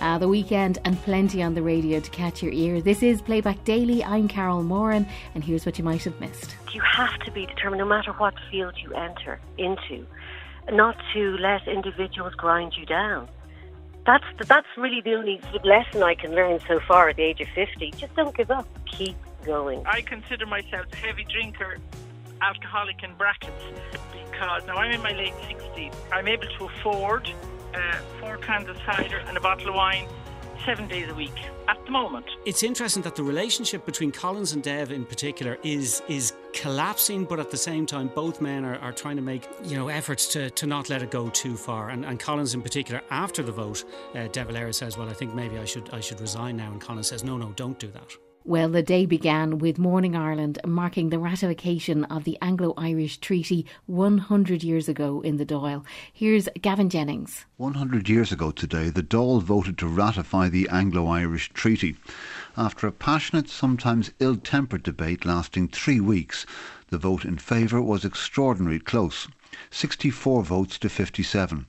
Uh, the weekend and plenty on the radio to catch your ear. This is Playback Daily. I'm Carol Moran, and here's what you might have missed. You have to be determined, no matter what field you enter into, not to let individuals grind you down. That's that's really the only lesson I can learn so far at the age of 50. Just don't give up. Keep going. I consider myself a heavy drinker, alcoholic in brackets, because now I'm in my late 60s. I'm able to afford uh, four cans of cider and a bottle of wine seven days a week at the moment. It's interesting that the relationship between Collins and Dev in particular is is collapsing, but at the same time, both men are, are trying to make you know efforts to, to not let it go too far. And, and Collins in particular, after the vote, uh, De Valera says, "Well, I think maybe I should I should resign now," and Collins says, "No, no, don't do that." Well, the day began with Morning Ireland marking the ratification of the Anglo Irish Treaty 100 years ago in the Dáil. Here's Gavin Jennings. 100 years ago today, the Dáil voted to ratify the Anglo Irish Treaty. After a passionate, sometimes ill tempered debate lasting three weeks, the vote in favour was extraordinarily close 64 votes to 57.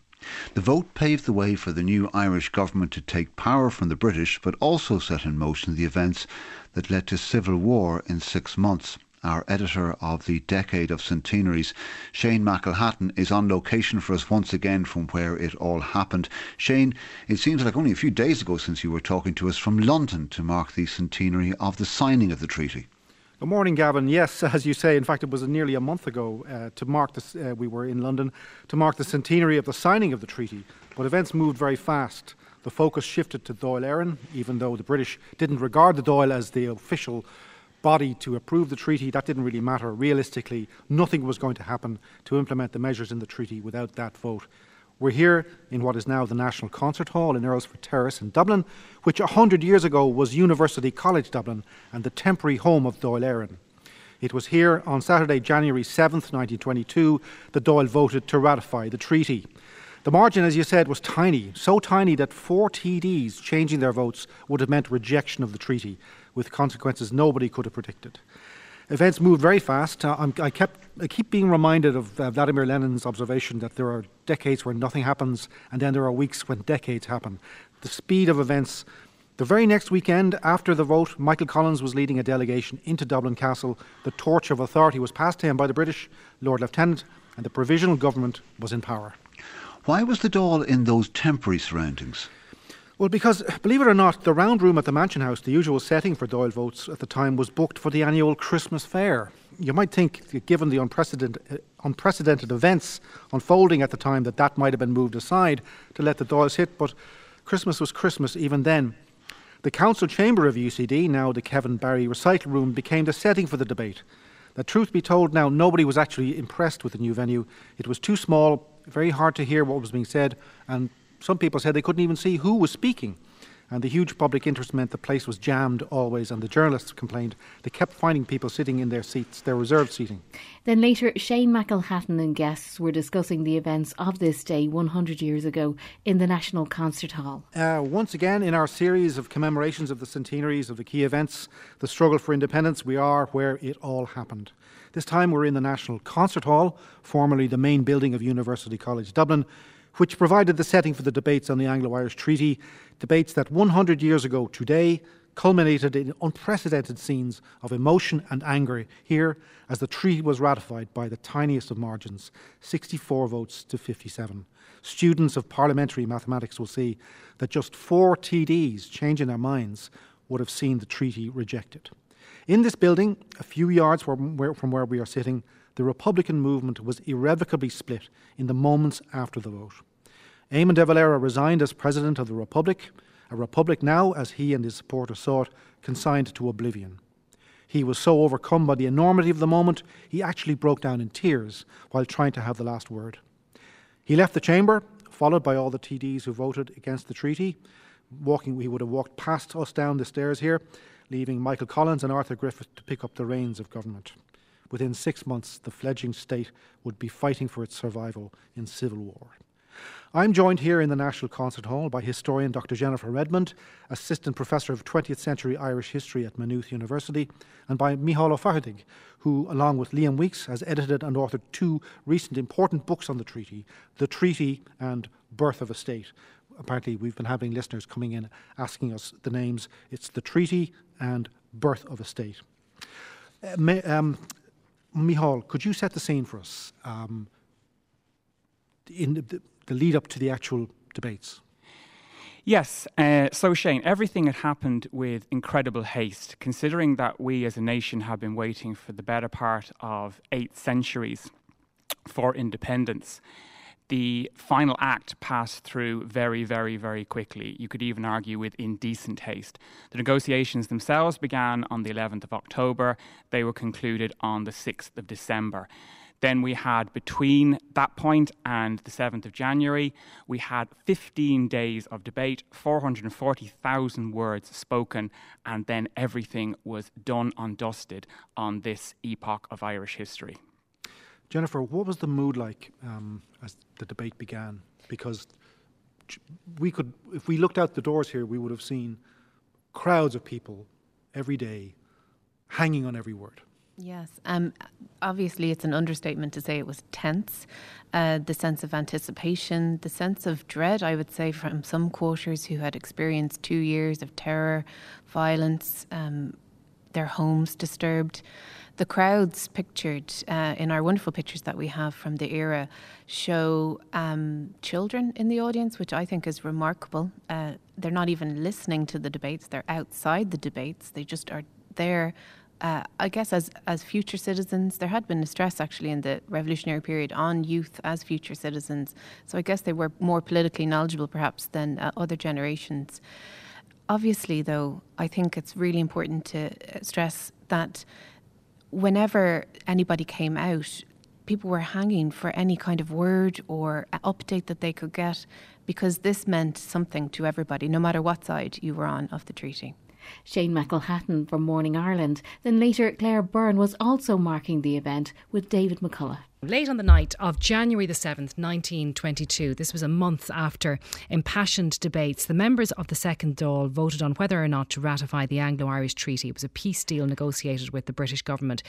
The vote paved the way for the new Irish government to take power from the British, but also set in motion the events that led to civil war in six months. Our editor of the Decade of Centenaries, Shane McElhatton, is on location for us once again from where it all happened. Shane, it seems like only a few days ago since you were talking to us from London to mark the centenary of the signing of the treaty. Good morning, Gavin. Yes, as you say, in fact, it was nearly a month ago uh, to mark this. Uh, we were in London to mark the centenary of the signing of the treaty. But events moved very fast. The focus shifted to Dáil Éireann, even though the British didn't regard the Dáil as the official body to approve the treaty. That didn't really matter. Realistically, nothing was going to happen to implement the measures in the treaty without that vote. We're here in what is now the National Concert Hall in Earlsfort Terrace in Dublin, which 100 years ago was University College Dublin and the temporary home of Dáil Éireann. It was here on Saturday, January 7th, 1922, that Dáil voted to ratify the treaty. The margin, as you said, was tiny, so tiny that four TDs changing their votes would have meant rejection of the treaty, with consequences nobody could have predicted. Events moved very fast. Uh, I, kept, I keep being reminded of uh, Vladimir Lenin's observation that there are decades where nothing happens, and then there are weeks when decades happen. The speed of events. The very next weekend, after the vote, Michael Collins was leading a delegation into Dublin Castle. The torch of authority was passed to him by the British Lord Lieutenant, and the provisional government was in power. Why was the Dáil in those temporary surroundings? Well, because, believe it or not, the round room at the Mansion House, the usual setting for Dáil votes at the time, was booked for the annual Christmas fair. You might think, given the unprecedented, uh, unprecedented events unfolding at the time, that that might have been moved aside to let the Doyles hit, but Christmas was Christmas even then. The council chamber of UCD, now the Kevin Barry Recital Room, became the setting for the debate. The truth be told, now nobody was actually impressed with the new venue. It was too small, very hard to hear what was being said, and some people said they couldn't even see who was speaking. And the huge public interest meant the place was jammed always, and the journalists complained they kept finding people sitting in their seats, their reserved seating. Then later, Shane McElhatton and guests were discussing the events of this day 100 years ago in the National Concert Hall. Uh, once again, in our series of commemorations of the centenaries of the key events, the struggle for independence, we are where it all happened. This time we're in the National Concert Hall, formerly the main building of University College Dublin which provided the setting for the debates on the Anglo Irish Treaty, debates that 100 years ago today culminated in unprecedented scenes of emotion and anger here as the treaty was ratified by the tiniest of margins 64 votes to 57. Students of parliamentary mathematics will see that just four TDs changing their minds would have seen the treaty rejected. In this building, a few yards from where, we are sitting, the Republican movement was irrevocably split in the moments after the vote. Eamon de Valera resigned as President of the Republic, a republic now, as he and his supporters saw it, consigned to oblivion. He was so overcome by the enormity of the moment, he actually broke down in tears while trying to have the last word. He left the chamber, followed by all the TDs who voted against the treaty. Walking, he would have walked past us down the stairs here, leaving Michael Collins and Arthur Griffith to pick up the reins of government. Within six months, the fledgling state would be fighting for its survival in civil war. I'm joined here in the National Concert Hall by historian Dr. Jennifer Redmond, Assistant Professor of 20th Century Irish History at Maynooth University, and by Micheál Ó Fathartaigh, who, along with Liam Weeks, has edited and authored two recent important books on the treaty The Treaty and Birth of a State. apparently we've been having listeners coming in asking us the names. It's the treaty and birth of a state. Uh, um, Micheál, could you set the scene for us um, in the, the lead up to the actual debates? Yes. Uh, so, Shane, everything had happened with incredible haste, considering that we as a nation have been waiting for the better part of eight centuries for independence. The final act passed through very, very, very quickly. You could even argue with indecent haste. The negotiations themselves began on the 11th of October. They were concluded on the 6th of December. Then we had between that point and the 7th of January, we had 15 days of debate, 440,000 words spoken, and then everything was done and dusted on this epoch of Irish history. Jennifer, what was the mood like um, as the debate began? Because we could, if we looked out the doors here, we would have seen crowds of people every day hanging on every word. Yes, um, obviously it's an understatement to say it was tense. Uh, the sense of anticipation, the sense of dread, I would say, from some quarters who had experienced two years of terror, violence, um, their homes disturbed. The crowds pictured uh, in our wonderful pictures that we have from the era show um, children in the audience, which I think is remarkable. Uh, they're not even listening to the debates, they're outside the debates. They just are there uh, I guess as as future citizens, there had been a stress actually in the revolutionary period on youth as future citizens. So I guess they were more politically knowledgeable perhaps than uh, other generations. Obviously, though, I think it's really important to uh, stress that whenever anybody came out, people were hanging for any kind of word or update that they could get because this meant something to everybody, no matter what side you were on of the treaty. Shane McElhatton from Morning Ireland. Then later, Claire Byrne was also marking the event with David McCullough. Late on the night of January the 7th, 1922, this was a month after impassioned debates, the members of the Second Dáil voted on whether or not to ratify the Anglo Irish Treaty. It was a peace deal negotiated with the British government.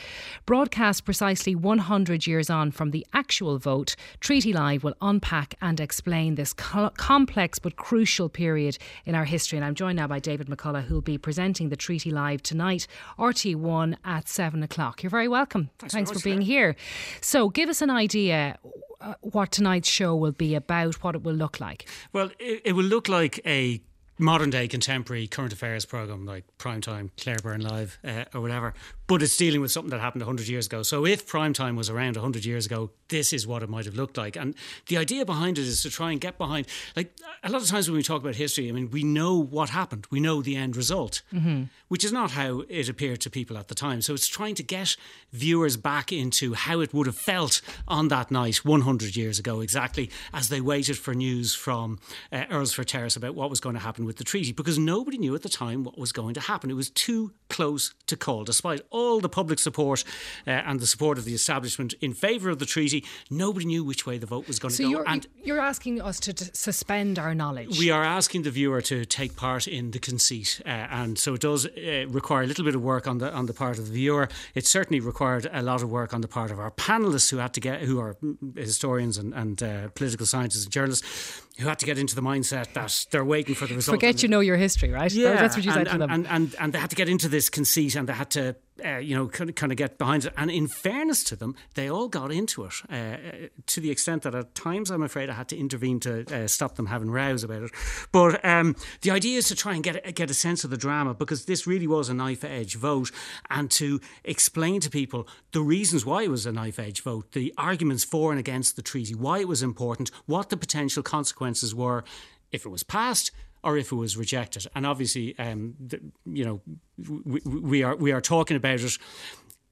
Broadcast precisely 100 years on from the actual vote, Treaty Live will unpack and explain this co- complex but crucial period in our history. And I'm joined now by David McCullough, who will be presenting the Treaty Live tonight, RTÉ One at 7 o'clock. You're very welcome. Thanks, Thanks for, for being here. So, give us an idea uh, what tonight's show will be about, what it will look like. Well, it, it will look like a modern day contemporary current affairs program like Primetime, Claire Byrne Live, uh, or whatever. But it's dealing with something that happened 100 years ago. So if Primetime was around 100 years ago, this is what it might have looked like. And the idea behind it is to try and get behind, like a lot of times when we talk about history, I mean, we know what happened, we know the end result, mm-hmm. which is not how it appeared to people at the time. So it's trying to get viewers back into how it would have felt on that night 100 years ago, exactly as they waited for news from uh, Earlsfort Terrace about what was going to happen with the treaty, because nobody knew at the time what was going to happen. It was too close to call, despite all the public support uh, and the support of the establishment in favour of the treaty. Nobody knew which way the vote was going so to go. and you're asking us to t- suspend our knowledge. We are asking the viewer to take part in the conceit, uh, and so it does uh, require a little bit of work on the on the part of the viewer. It certainly required a lot of work on the part of our panelists, who had to get, who are historians and, and uh, political scientists and journalists, who had to get into the mindset that they're waiting for the result. Forget you know your history, right? Yeah, that's what you and, to them. And, and, and they had to get into this conceit and they had to, uh, you know, kind of, kind of get behind it. And in fairness to them, they all got into it uh, to the extent that at times I'm afraid I had to intervene to uh, stop them having rows about it. But um, the idea is to try and get, get a sense of the drama because this really was a knife edge vote and to explain to people the reasons why it was a knife edge vote, the arguments for and against the treaty, why it was important, what the potential consequences were if it was passed or if it was rejected. And obviously, um, the, you know, we, we, are we are talking about it.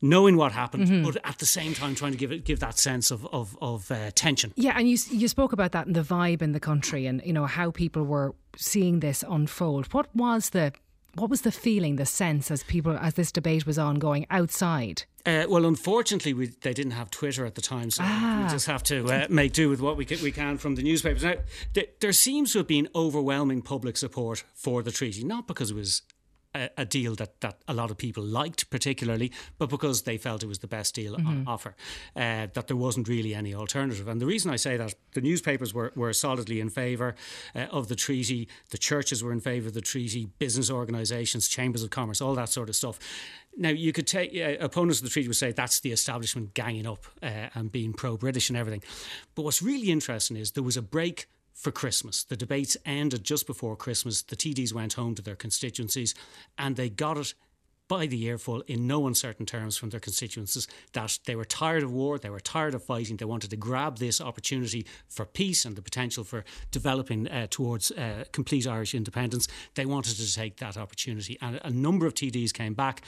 Knowing what happened, mm-hmm. but at the same time trying to give it give that sense of of, of uh, tension. Yeah, and you you spoke about that and the vibe in the country, and you know how people were seeing this unfold. What was the what was the feeling, the sense as people as this debate was ongoing outside? Uh, well, unfortunately, we, they didn't have Twitter at the time, so ah. we just have to uh, make do with what we can, we can from the newspapers. Now, th- there seems to have been overwhelming public support for the treaty, not because it was a, a, deal that, that a lot of people liked, particularly, but because they felt it was the best deal mm-hmm. on offer, uh, that there wasn't really any alternative. And the reason I say that, the newspapers were, were solidly in favour uh, of the treaty, the churches were in favour of the treaty, business organisations, chambers of commerce, all that sort of stuff. Now, you could take uh, opponents of the treaty would say that's the establishment ganging up uh, and being pro British and everything. But what's really interesting is there was a break for Christmas. The debates ended just before Christmas. The TDs went home to their constituencies and they got it by the earful in no uncertain terms from their constituencies that they were tired of war, they were tired of fighting, they wanted to grab this opportunity for peace and the potential for developing uh, towards uh, complete Irish independence. They wanted to take that opportunity. And a number of TDs came back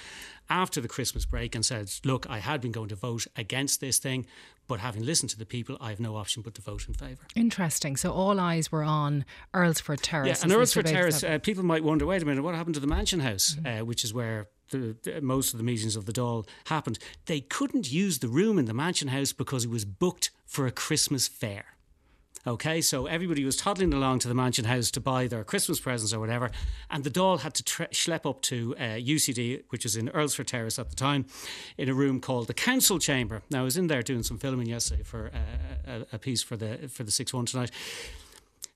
after the Christmas break and said, Look, I had been going to vote against this thing, but having listened to the people, I have no option but to vote in favour. Interesting. So all eyes were on Earlsfort Terrace. Yeah, and Earlsfort Terrace, uh, people might wonder, wait a minute, what happened to the Mansion House, mm-hmm. uh, which is where the, the, most of the meetings of the Dáil happened. They couldn't use the room in the Mansion House because it was booked for a Christmas fair. Okay, so everybody was toddling along to the Mansion House to buy their Christmas presents or whatever, and the Dáil had to tre- schlep up to uh, UCD, which was in Earlsfort Terrace at the time, in a room called the Council Chamber. Now, I was in there doing some filming yesterday for uh, a, a, piece for the for the Six One tonight.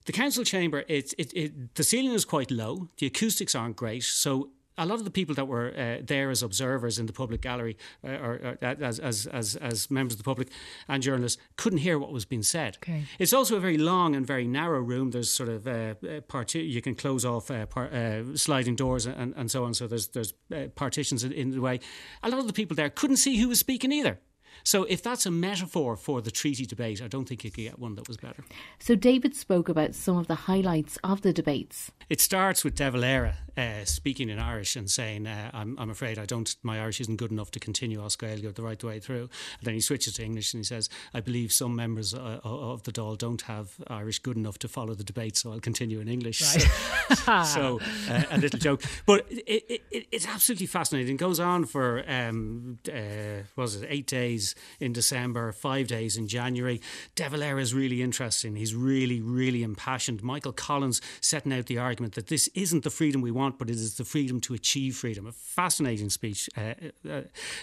The council chamber, it, it, it, the ceiling is quite low. The acoustics aren't great, so a lot of the people that were uh, there as observers in the public gallery uh, or, or uh, as, as, as, as members of the public and journalists couldn't hear what was being said. Okay. It's also a very long and very narrow room. There's sort of uh, uh part you can close off uh, par- sliding doors and, and so on. So there's there's partitions in, in the way. A lot of the people there couldn't see who was speaking either. So if that's a metaphor for the treaty debate, I don't think you could get one that was better. So David spoke about some of the highlights of the debates. It starts with De Valera uh, speaking in Irish and saying, uh, I'm, I'm afraid I don't, my Irish isn't good enough to continue as Gaeilge the right way through. And then he switches to English and he says, I believe some members uh, of the Dáil don't have Irish good enough to follow the debate, so I'll continue in English. Right. so, uh, a little joke. But it, it, it's absolutely fascinating. It goes on for, um, uh, was it, eight days in December, five days in January. De Valera is really interesting. He's really, really impassioned. Michael Collins setting out the argument that this isn't the freedom we want, but it is the freedom to achieve freedom. A fascinating speech, uh, uh,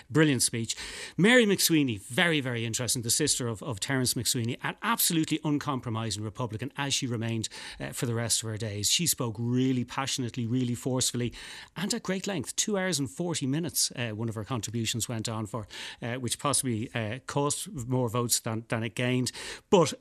brilliant speech. Mary MacSwiney, very, very interesting, the sister of, of Terence MacSwiney, an absolutely uncompromising Republican as she remained uh, for the rest of her days. She spoke really passionately, really forcefully, and at great length. Two hours and 40 minutes, uh, one of her contributions went on for, uh, which possibly uh, cost more votes than, than it gained. But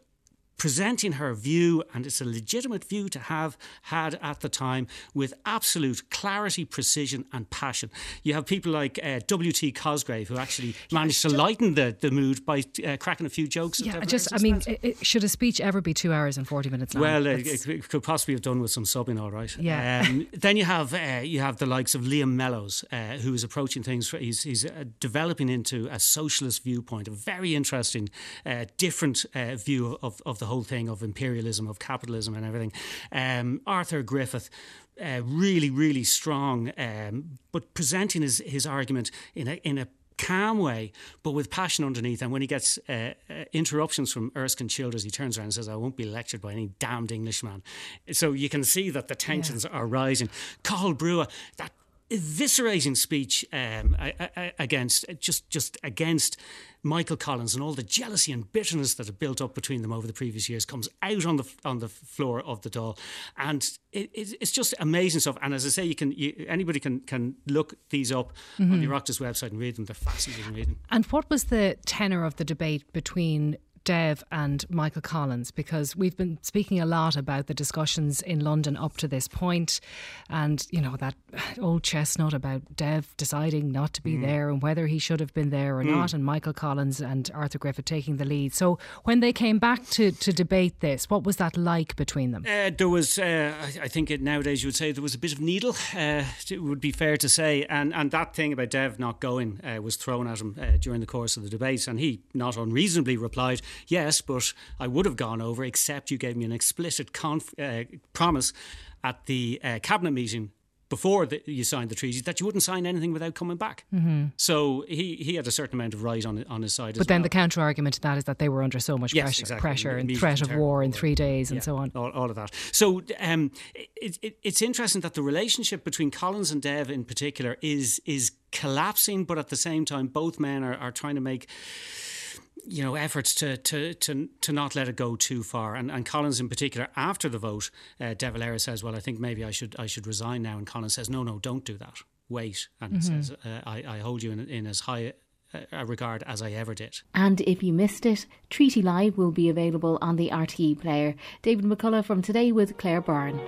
presenting her view, and it's a legitimate view to have had at the time, with absolute clarity, precision, and passion. You have people like uh, W.T. Cosgrave, who actually managed to lighten the, the mood by uh, cracking a few jokes. Yeah, just, I mean, it, should a speech ever be two hours and 40 minutes long? Well, it, it, could possibly have done with some subbing, all right. Yeah. Um, then you have uh, you have the likes of Liam Mellows, uh, who is approaching things, for, he's, he's uh, developing into a socialist viewpoint, a very interesting, uh, different view of, of the whole thing of imperialism, of capitalism, and everything. Um, Arthur Griffith. Uh, really, really strong, um, but presenting his, his argument in a in a calm way, but with passion underneath. And when he gets uh, uh, interruptions from Erskine Childers, he turns around and says, I won't be lectured by any damned Englishman. So you can see that the tensions yeah. are rising. Cathal Brugha, that eviscerating speech um, against just just against Michael Collins and all the jealousy and bitterness that had built up between them over the previous years comes out on the on the floor of the Dáil, and it, it, it's just amazing stuff. And as I say, you can you, anybody can can look these up mm-hmm. on the Oireachtas website and read them. They're fascinating reading. And what was the tenor of the debate between Dev and Michael Collins because we've been speaking a lot about the discussions in London up to this point, and you know that old chestnut about Dev deciding not to be mm. there and whether he should have been there or mm. not, and Michael Collins and Arthur Griffith taking the lead. So when they came back to, to debate this, what was that like between them? Uh, there was, uh, I think it, nowadays you would say there was a bit of needle. Uh, it would be fair to say, and and that thing about Dev not going uh, was thrown at him uh, during the course of the debate, and he not unreasonably replied yes, but I would have gone over, except you gave me an explicit conf- uh, promise at the uh, cabinet meeting before the, you signed the treaty that you wouldn't sign anything without coming back. Mm-hmm. So he, he had a certain amount of right on on his side. But then well. the counter argument to that is that they were under so much yes, pressure, exactly. pressure and threat of war in three days yeah, and so on. All, all of that. So um, it, it, it's interesting that the relationship between Collins and Dev in particular is is collapsing, but at the same time, both men are, are trying to make you know efforts to to to to not let it go too far. And, and Collins in particular, after the vote, uh, De Valera says, "Well, I think maybe I should I should resign now." And Collins says, "No, no, don't do that. Wait." And mm-hmm. says, uh, I, "I hold you in, in as high." A regard as I ever did. And if you missed it, Treaty Live will be available on the RTE player. David McCullough from Today with Claire Byrne.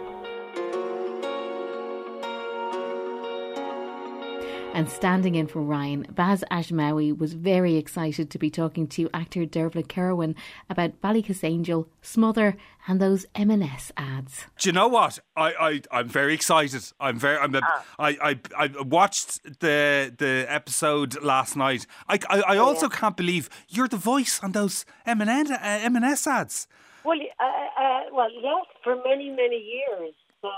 And standing in for Ryan, Baz Ashmawy was very excited to be talking to actor Dervla Kirwan about Ballykissangel, Smother, and those M&S ads. Do you know what? I, I I'm very excited. I'm very. I'm. A, ah. I, I I watched the the episode last night. I I, I also yeah. can't believe you're the voice on those M&S uh, M&S ads. Well, uh, uh, well, yes, for many many years. So uh,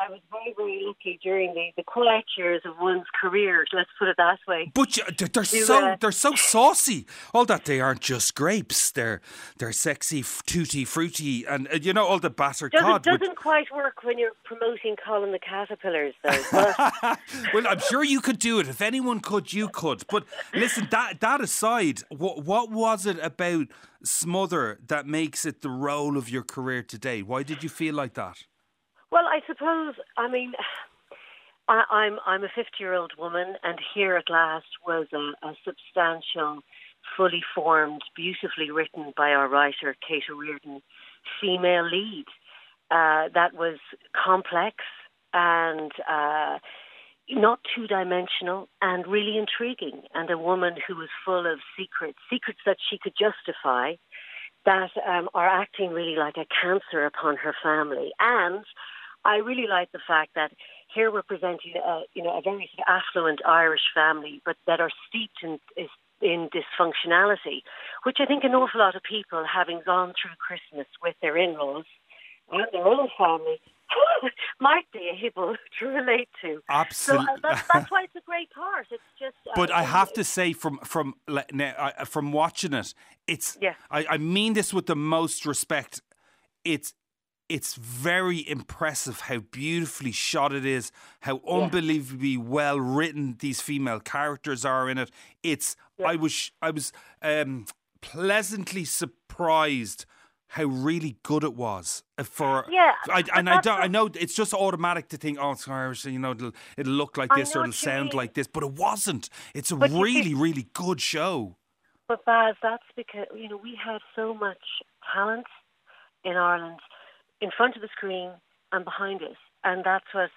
I was very, very lucky during the, the quiet years of one's career. Let's put it that way. But they're to, so uh, they're so saucy. All that they aren't just grapes. They're they're sexy, tutti fruity, and uh, you know all the battered doesn't, cod. Doesn't with... quite work when you're promoting Colin the Caterpillars, though. well, I'm sure you could do it. If anyone could, you could. But listen, that that aside, what what was it about Smother that makes it the role of your career today? Why did you feel like that? Well, I suppose. I mean, I, I'm I'm a 50 year old woman, and here at last was a, a substantial, fully formed, beautifully written by our writer Kate O'Riordan, female lead uh, that was complex and. Uh, not two dimensional and really intriguing, and a woman who was full of secrets, secrets that she could justify, that um, are acting really like a cancer upon her family, and I really like the fact that here we're presenting a, you know, a very affluent Irish family, but that are steeped in, in dysfunctionality, which I think an awful lot of people, having gone through Christmas with their in-laws and their own family, might be able to relate to. Absolutely. So uh, that's, that's, why it's a great part. It's just. Uh, but I have to say, from from uh, from watching it, it's. Yeah. I, I mean this with the most respect. It's it's very impressive how beautifully shot it is, how yeah. unbelievably well written these female characters are in it. It's yeah. I was I was um, pleasantly surprised how really good it was uh, for yeah I, and I, don't, I know it's just automatic to think oh it's Irish you know it'll, it'll look like this or it'll sound mean. like this but it wasn't it's a but really really good show but Baz that's because you know we have so much talent in Ireland in front of the screen and behind us. And that's what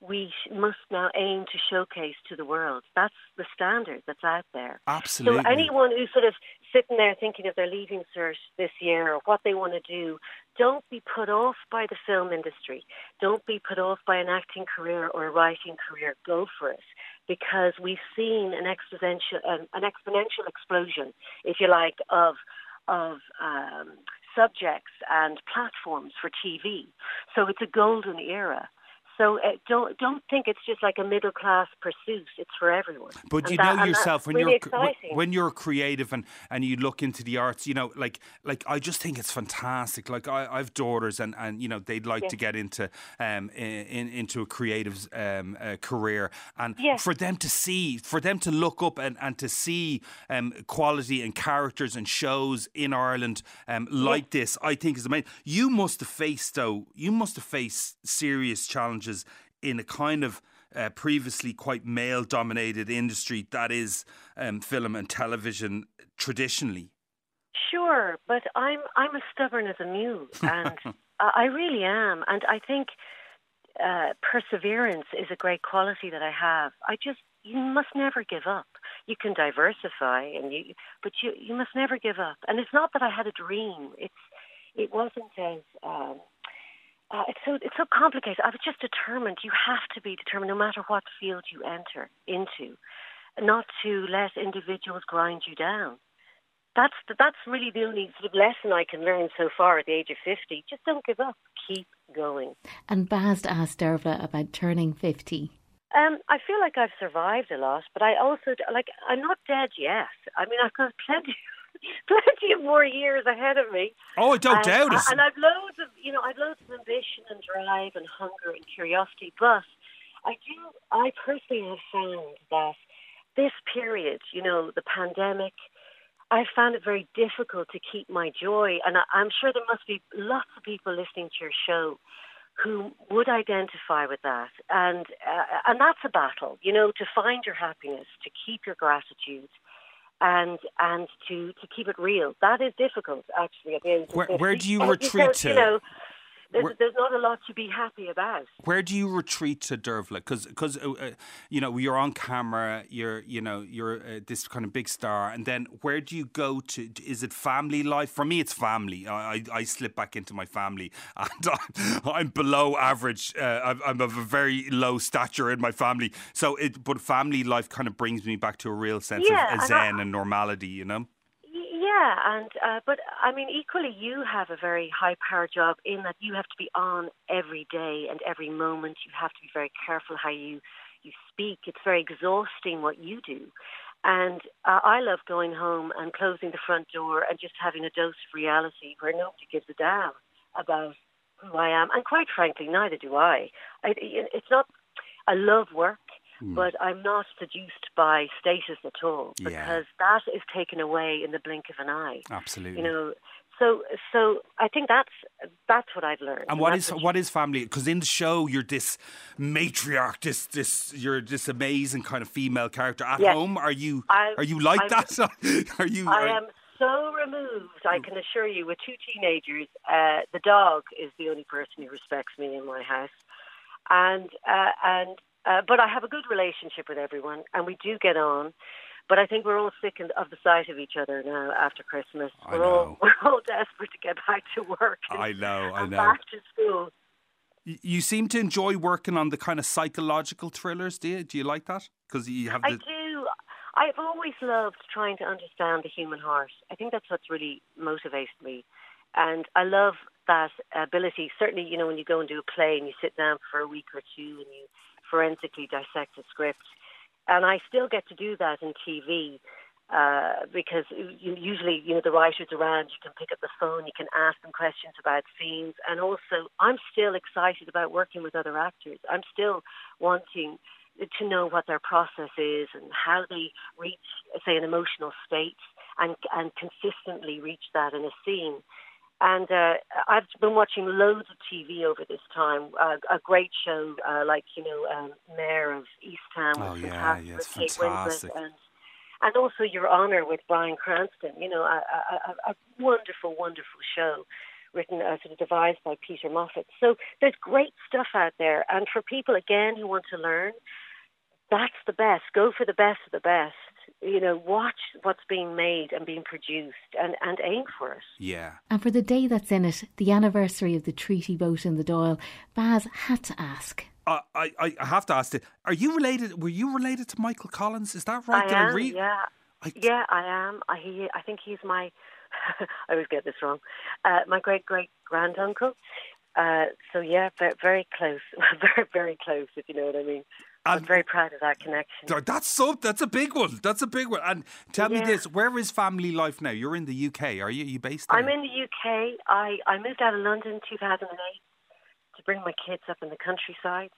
we must now aim to showcase to the world. That's the standard that's out there. Absolutely. So anyone who's sort of sitting there thinking of their leaving cert this year or what they want to do, don't be put off by the film industry. Don't be put off by an acting career or a writing career. Go for it because we've seen an exponential, an exponential explosion, if you like, of of um, subjects and platforms for TV. So it's a golden era. So uh, don't don't think it's just like a middle class pursuit. It's for everyone. But and you that, know yourself when really you're exciting. when you're creative and, and you look into the arts, you know, like like I just think it's fantastic. Like I, I've daughters and, and you know they'd like to get into um in, into a creative um uh, career and for them to see for them to look up and, and to see um quality and characters and shows in Ireland um like this, I think is amazing. You must have faced though. You must have faced serious challenges in a kind of uh, previously quite male dominated industry that is um, film and television traditionally. Sure, but I'm I'm as stubborn as a mule, and I really am, and I think uh, perseverance is a great quality that I have. I just you must never give up. You can diversify, and you but you you must never give up. And it's not that I had a dream. It's it wasn't as um, uh, it's so it's so complicated. I was just determined. You have to be determined, no matter what field you enter into, not to let individuals grind you down. That's the, that's really the only sort of lesson I can learn so far at the age of fifty. Just don't give up. Keep going. And Baz asked Dervla about turning 50. Um, I feel like I've survived a lot, but I also like I'm not dead yet. I mean, I've got plenty, plenty of more years ahead of me. Oh, I don't and, doubt it. And I've loads of, you know, I've loads of ambition and drive and hunger and curiosity. But I do, I personally have found that this period, you know, the pandemic, I found it very difficult to keep my joy. And I, I'm sure there must be lots of people listening to your show who would identify with that. And uh, and that's a battle, you know, to find your happiness, to keep your gratitude, and and to to keep it real. That is difficult, actually. At the end where, where do you retreat to? You know, there's, Where, there's not a lot to be happy about. Where do you retreat to Dervla? Because because uh, uh, you know you're on camera, you're you know you're uh, this kind of big star, and then where do you go to? Is it family life? For me, it's family. I I, I slip back into my family, and I'm, I'm below average. Uh, I'm, I'm, of a very low stature in my family, so it but family life kind of brings me back to a real sense yeah, of zen and, I, and normality. You know. Yeah, and uh, but I mean, equally, you have a very high power job in that you have to be on every day and every moment. You have to be very careful how you you speak. It's very exhausting what you do, and uh, I love going home and closing the front door and just having a dose of reality where nobody gives a damn about who I am, and quite frankly, neither do I. I it's not. I love work. Mm. But I'm not seduced by status at all because yeah. that is taken away in the blink of an eye. Absolutely. You know, so so I think that's that's what I've learned. And, and what is what is family? Because in the show you're this matriarch, this this you're this amazing kind of female character. At yes. home, are you I, are you like I'm, that? are you? I are, am so removed. I can assure you, with two teenagers, uh, the dog is the only person who respects me in my house, and uh, and uh, but I have a good relationship with everyone, and we do get on. But I think we're all sick of the sight of each other now after Christmas. I we're know. all we're all desperate to get back to work. And, I know, I know. Back to school. You seem to enjoy working on the kind of psychological thrillers, do you? Do you like that? Because you have. The... I do. I've always loved trying to understand the human heart. I think that's what's really motivated me, and I love that ability. Certainly, you know, when you go and do a play and you sit down for a week or two and you forensically dissect a script. And I still get to do that in TV uh, because usually, you know, the writer's around, you can pick up the phone, you can ask them questions about scenes. And also, I'm still excited about working with other actors. I'm still wanting to know what their process is and how they reach, say, an emotional state and, and consistently reach that in a scene. And uh, I've been watching loads of TV over this time. Uh, a great show uh, like you know um, Mare of Easttown oh, yeah, fantastic yeah, with Kate Winslet and and also Your Honor with Bryan Cranston. You know, a, a, a wonderful, wonderful show written uh, sort of devised by Peter Moffat. So there's great stuff out there, and for people again who want to learn, that's the best. Go for the best of the best you know, watch what's being made and being produced and, and aim for it. Yeah. And for the day that's in it, the anniversary of the treaty vote in the Dáil, Baz had to ask. Uh, I, I have to ask it. Are you related? Were you related to Michael Collins? Is that right? I Did am. I read? Yeah. I... Yeah, I am. I he, I think he's my. I always get this wrong. Uh, my great great granduncle. Uh, so yeah, very, very close, very very close. If you know what I mean. I'm very proud of that connection. That's so. That's a big one. That's a big one. And tell yeah. me this: Where is family life now? You're in the UK. Are you? Are you based? There? I'm in the UK. I I moved out of London in 2008 to bring my kids up in the countryside,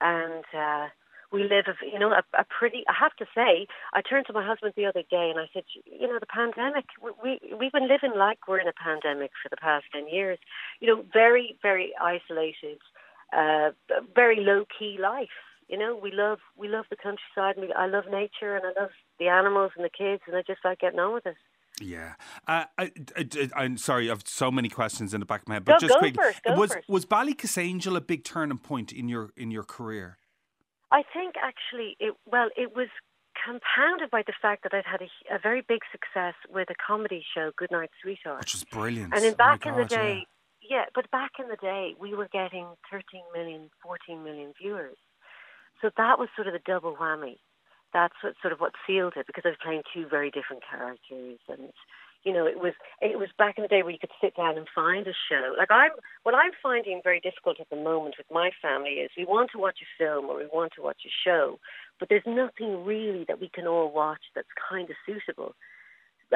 and uh, we live. A, you know, a, a pretty. I have to say, I turned to my husband the other day and I said, you know, the pandemic. We we've been living like we're in a pandemic for the past ten years. You know, very very isolated, uh, very low key life you know, we love we love the countryside. And we, I love nature, and I love the animals and the kids, and I just like getting on with it. Yeah, uh, I, am sorry. I have so many questions in the back of my head, but go, just go quickly, first, was first. was Ballykissangel a big turning point in your in your career? I think actually, it well, it was compounded by the fact that I'd had a, a very big success with a comedy show, Goodnight Sweetheart, which was brilliant. And in oh back God, in the day, yeah. yeah, but back in the day, we were getting 13 million, 14 million viewers. So that was sort of the double whammy. That's what, sort of what sealed it because I was playing two very different characters, and You know, it was it was back in the day where you could sit down and find a show. Like I'm, what I'm finding very difficult at the moment with my family is we want to watch a film or we want to watch a show, but there's nothing really that we can all watch that's kind of suitable.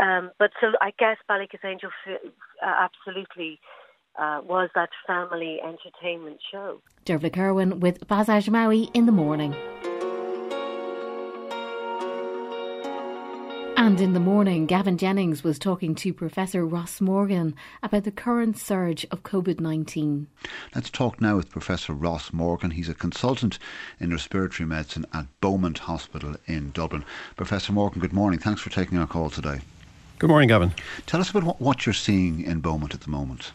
Um, but so I guess Ballykissangel uh, absolutely uh, was that family entertainment show. Dervla Kirwan with Baz Ashmawy in the morning. And in the morning, Gavin Jennings was talking to Professor Ross Morgan about the current surge of COVID 19. Let's talk now with Professor Ross Morgan. He's a consultant in respiratory medicine at Beaumont Hospital in Dublin. Professor Morgan, good morning. Thanks for taking our call today. Good morning, Gavin. Tell us about what you're seeing in Beaumont at the moment.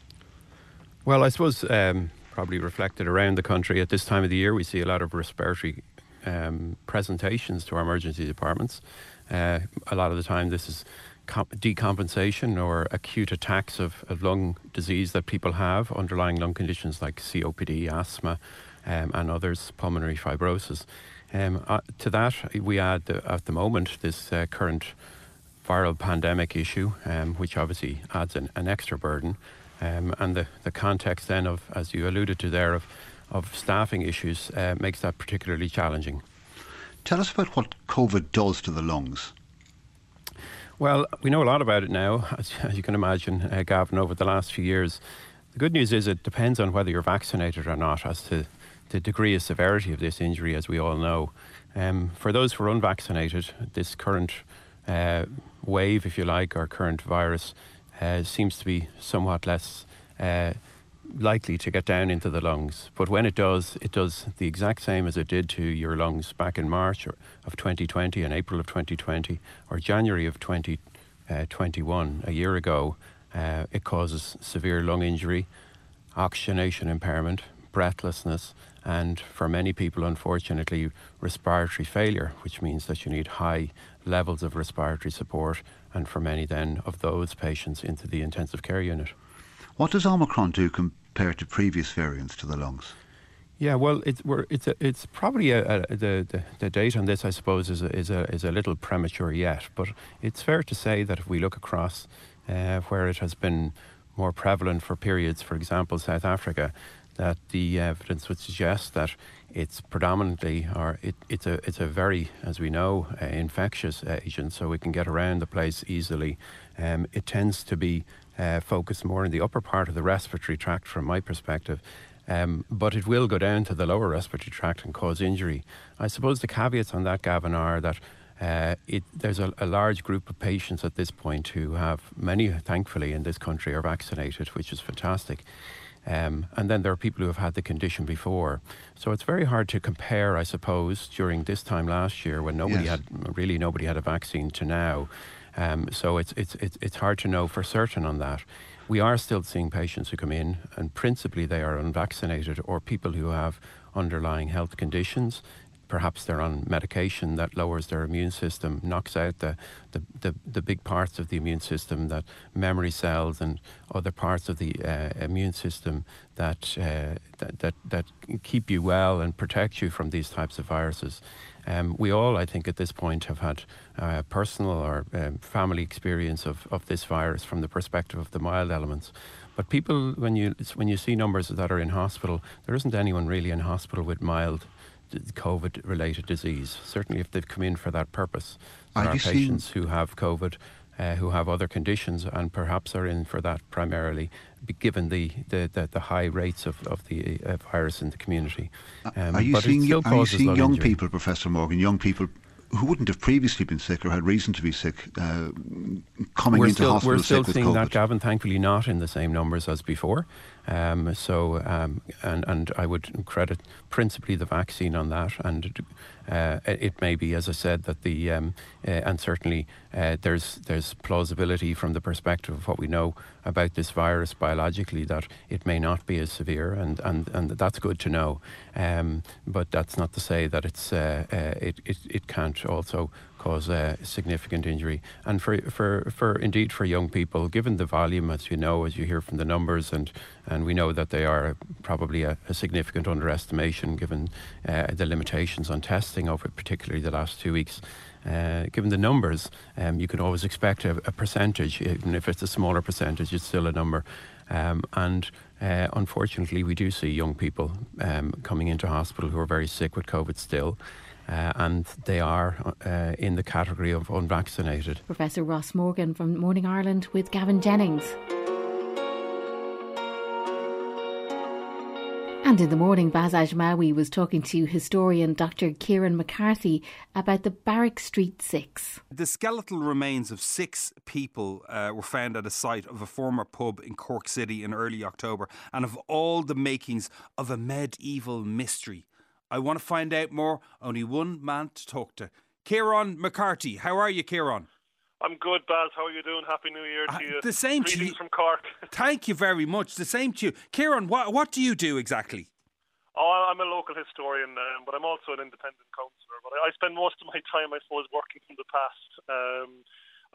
Well, I suppose um, probably reflected around the country at this time of the year, we see a lot of respiratory um, presentations to our emergency departments. Uh, a lot of the time, this is comp- decompensation or acute attacks of, of, lung disease that people have, underlying lung conditions like COPD, asthma, um, and others, pulmonary fibrosis. Um, uh, to that, we add the, at the moment this uh, current viral pandemic issue, um, which obviously adds an, an extra burden. Um, and the, the context then of, as you alluded to there, of, of staffing issues uh, makes that particularly challenging. Tell us about what COVID does to the lungs. Well, we know a lot about it now, as, as you can imagine, uh, Gavin, over the last few years. The good news is it depends on whether you're vaccinated or not as to the degree of severity of this injury, as we all know. Um, for those who are unvaccinated, this current uh, wave, if you like, or current virus uh, seems to be somewhat less uh, likely to get down into the lungs. But when it does, it does the exact same as it did to your lungs back in March of 2020 and April of 2020 or January of 2021, uh, a year ago. Uh, it causes severe lung injury, oxygenation impairment, breathlessness, and for many people, unfortunately, respiratory failure, which means that you need high levels of respiratory support, and for many then of those patients into the intensive care unit. What does Omicron do compared to previous variants to the lungs? Yeah, well, it's it's a, it's probably a, a, the, the, the date on this, I suppose, is a, is a is a little premature yet. But it's fair to say that if we look across uh, where it has been more prevalent for periods, for example, South Africa, that the evidence would suggest that it's predominantly, or it, it's a it's a very, as we know, uh, infectious agent, so we can get around the place easily. Um, it tends to be uh, focused more in the upper part of the respiratory tract, from my perspective. Um, but it will go down to the lower respiratory tract and cause injury. I suppose the caveats on that, Gavin, are that uh, it, there's a, a, large group of patients at this point who have, many thankfully in this country, are vaccinated, which is fantastic. Um, and then there are people who have had the condition before. So it's very hard to compare, I suppose, during this time last year when nobody yes. had really nobody had a vaccine to now. Um, so it's, it's, it's, it's hard to know for certain on that. We are still seeing patients who come in, and principally they are unvaccinated or people who have underlying health conditions perhaps they're on medication that lowers their immune system, knocks out the, the, the, the big parts of the immune system, that memory cells and other parts of the uh, immune system that, uh, that, that, that keep you well and protect you from these types of viruses. Um, we all, I think, at this point have had uh, personal or um, family experience of, of this virus from the perspective of the mild elements. But people, when you when you see numbers that are in hospital, there isn't anyone really in hospital with mild COVID related disease, certainly if they've come in for that purpose. There are, are patients who have COVID. Uh, who have other conditions and perhaps are in for that primarily, given the, the, the, the high rates of, of the uh, virus in the community. Um, are you seeing, are you seeing young injury. people, Professor Morgan, young people who wouldn't have previously been sick or had reason to be sick uh, coming we're into still, hospital We're still seeing that, Gavin, thankfully not in the same numbers as before. Um, so, um, and, and I would credit principally the vaccine on that. And uh, it may be, as I said, that the, um, uh, and certainly uh, there's, there's plausibility from the perspective of what we know about this virus biologically that it may not be as severe, and, and, and that's good to know. Um, but that's not to say that it's, uh, uh, it, it, it can't also cause uh, significant injury. And for, for, for indeed for young people, given the volume, as you know, as you hear from the numbers, and, and we know that they are probably a, a significant underestimation given uh, the limitations on testing over particularly the last two weeks. Uh, given the numbers, um, you can always expect a, a, percentage, even if it's a smaller percentage, it's still a number. Um, and uh, unfortunately, we do see young people um, coming into hospital who are very sick with COVID still. Uh, and they are uh, in the category of unvaccinated. Professor Ross Morgan from Morning Ireland with Gavin Jennings. And in the morning, Baz Ashmawy was talking to historian Dr. Kieran McCarthy about the Barrack Street Six. The skeletal remains of six people uh, were found at a site of a former pub in Cork City in early October, and of all the makings of a medieval mystery. I want to find out more. Only one man to talk to. Kieran McCarthy. How are you, Kieran? I'm good, Baz. How are you doing? Happy New Year to uh, you. The same Greetings to you. from Cork. Thank you very much. The same to you. Kieran, what, what do you do exactly? Oh, I'm a local historian, um, but I'm also an independent councillor. But I, I, spend most of my time, I suppose, working from the past. Um,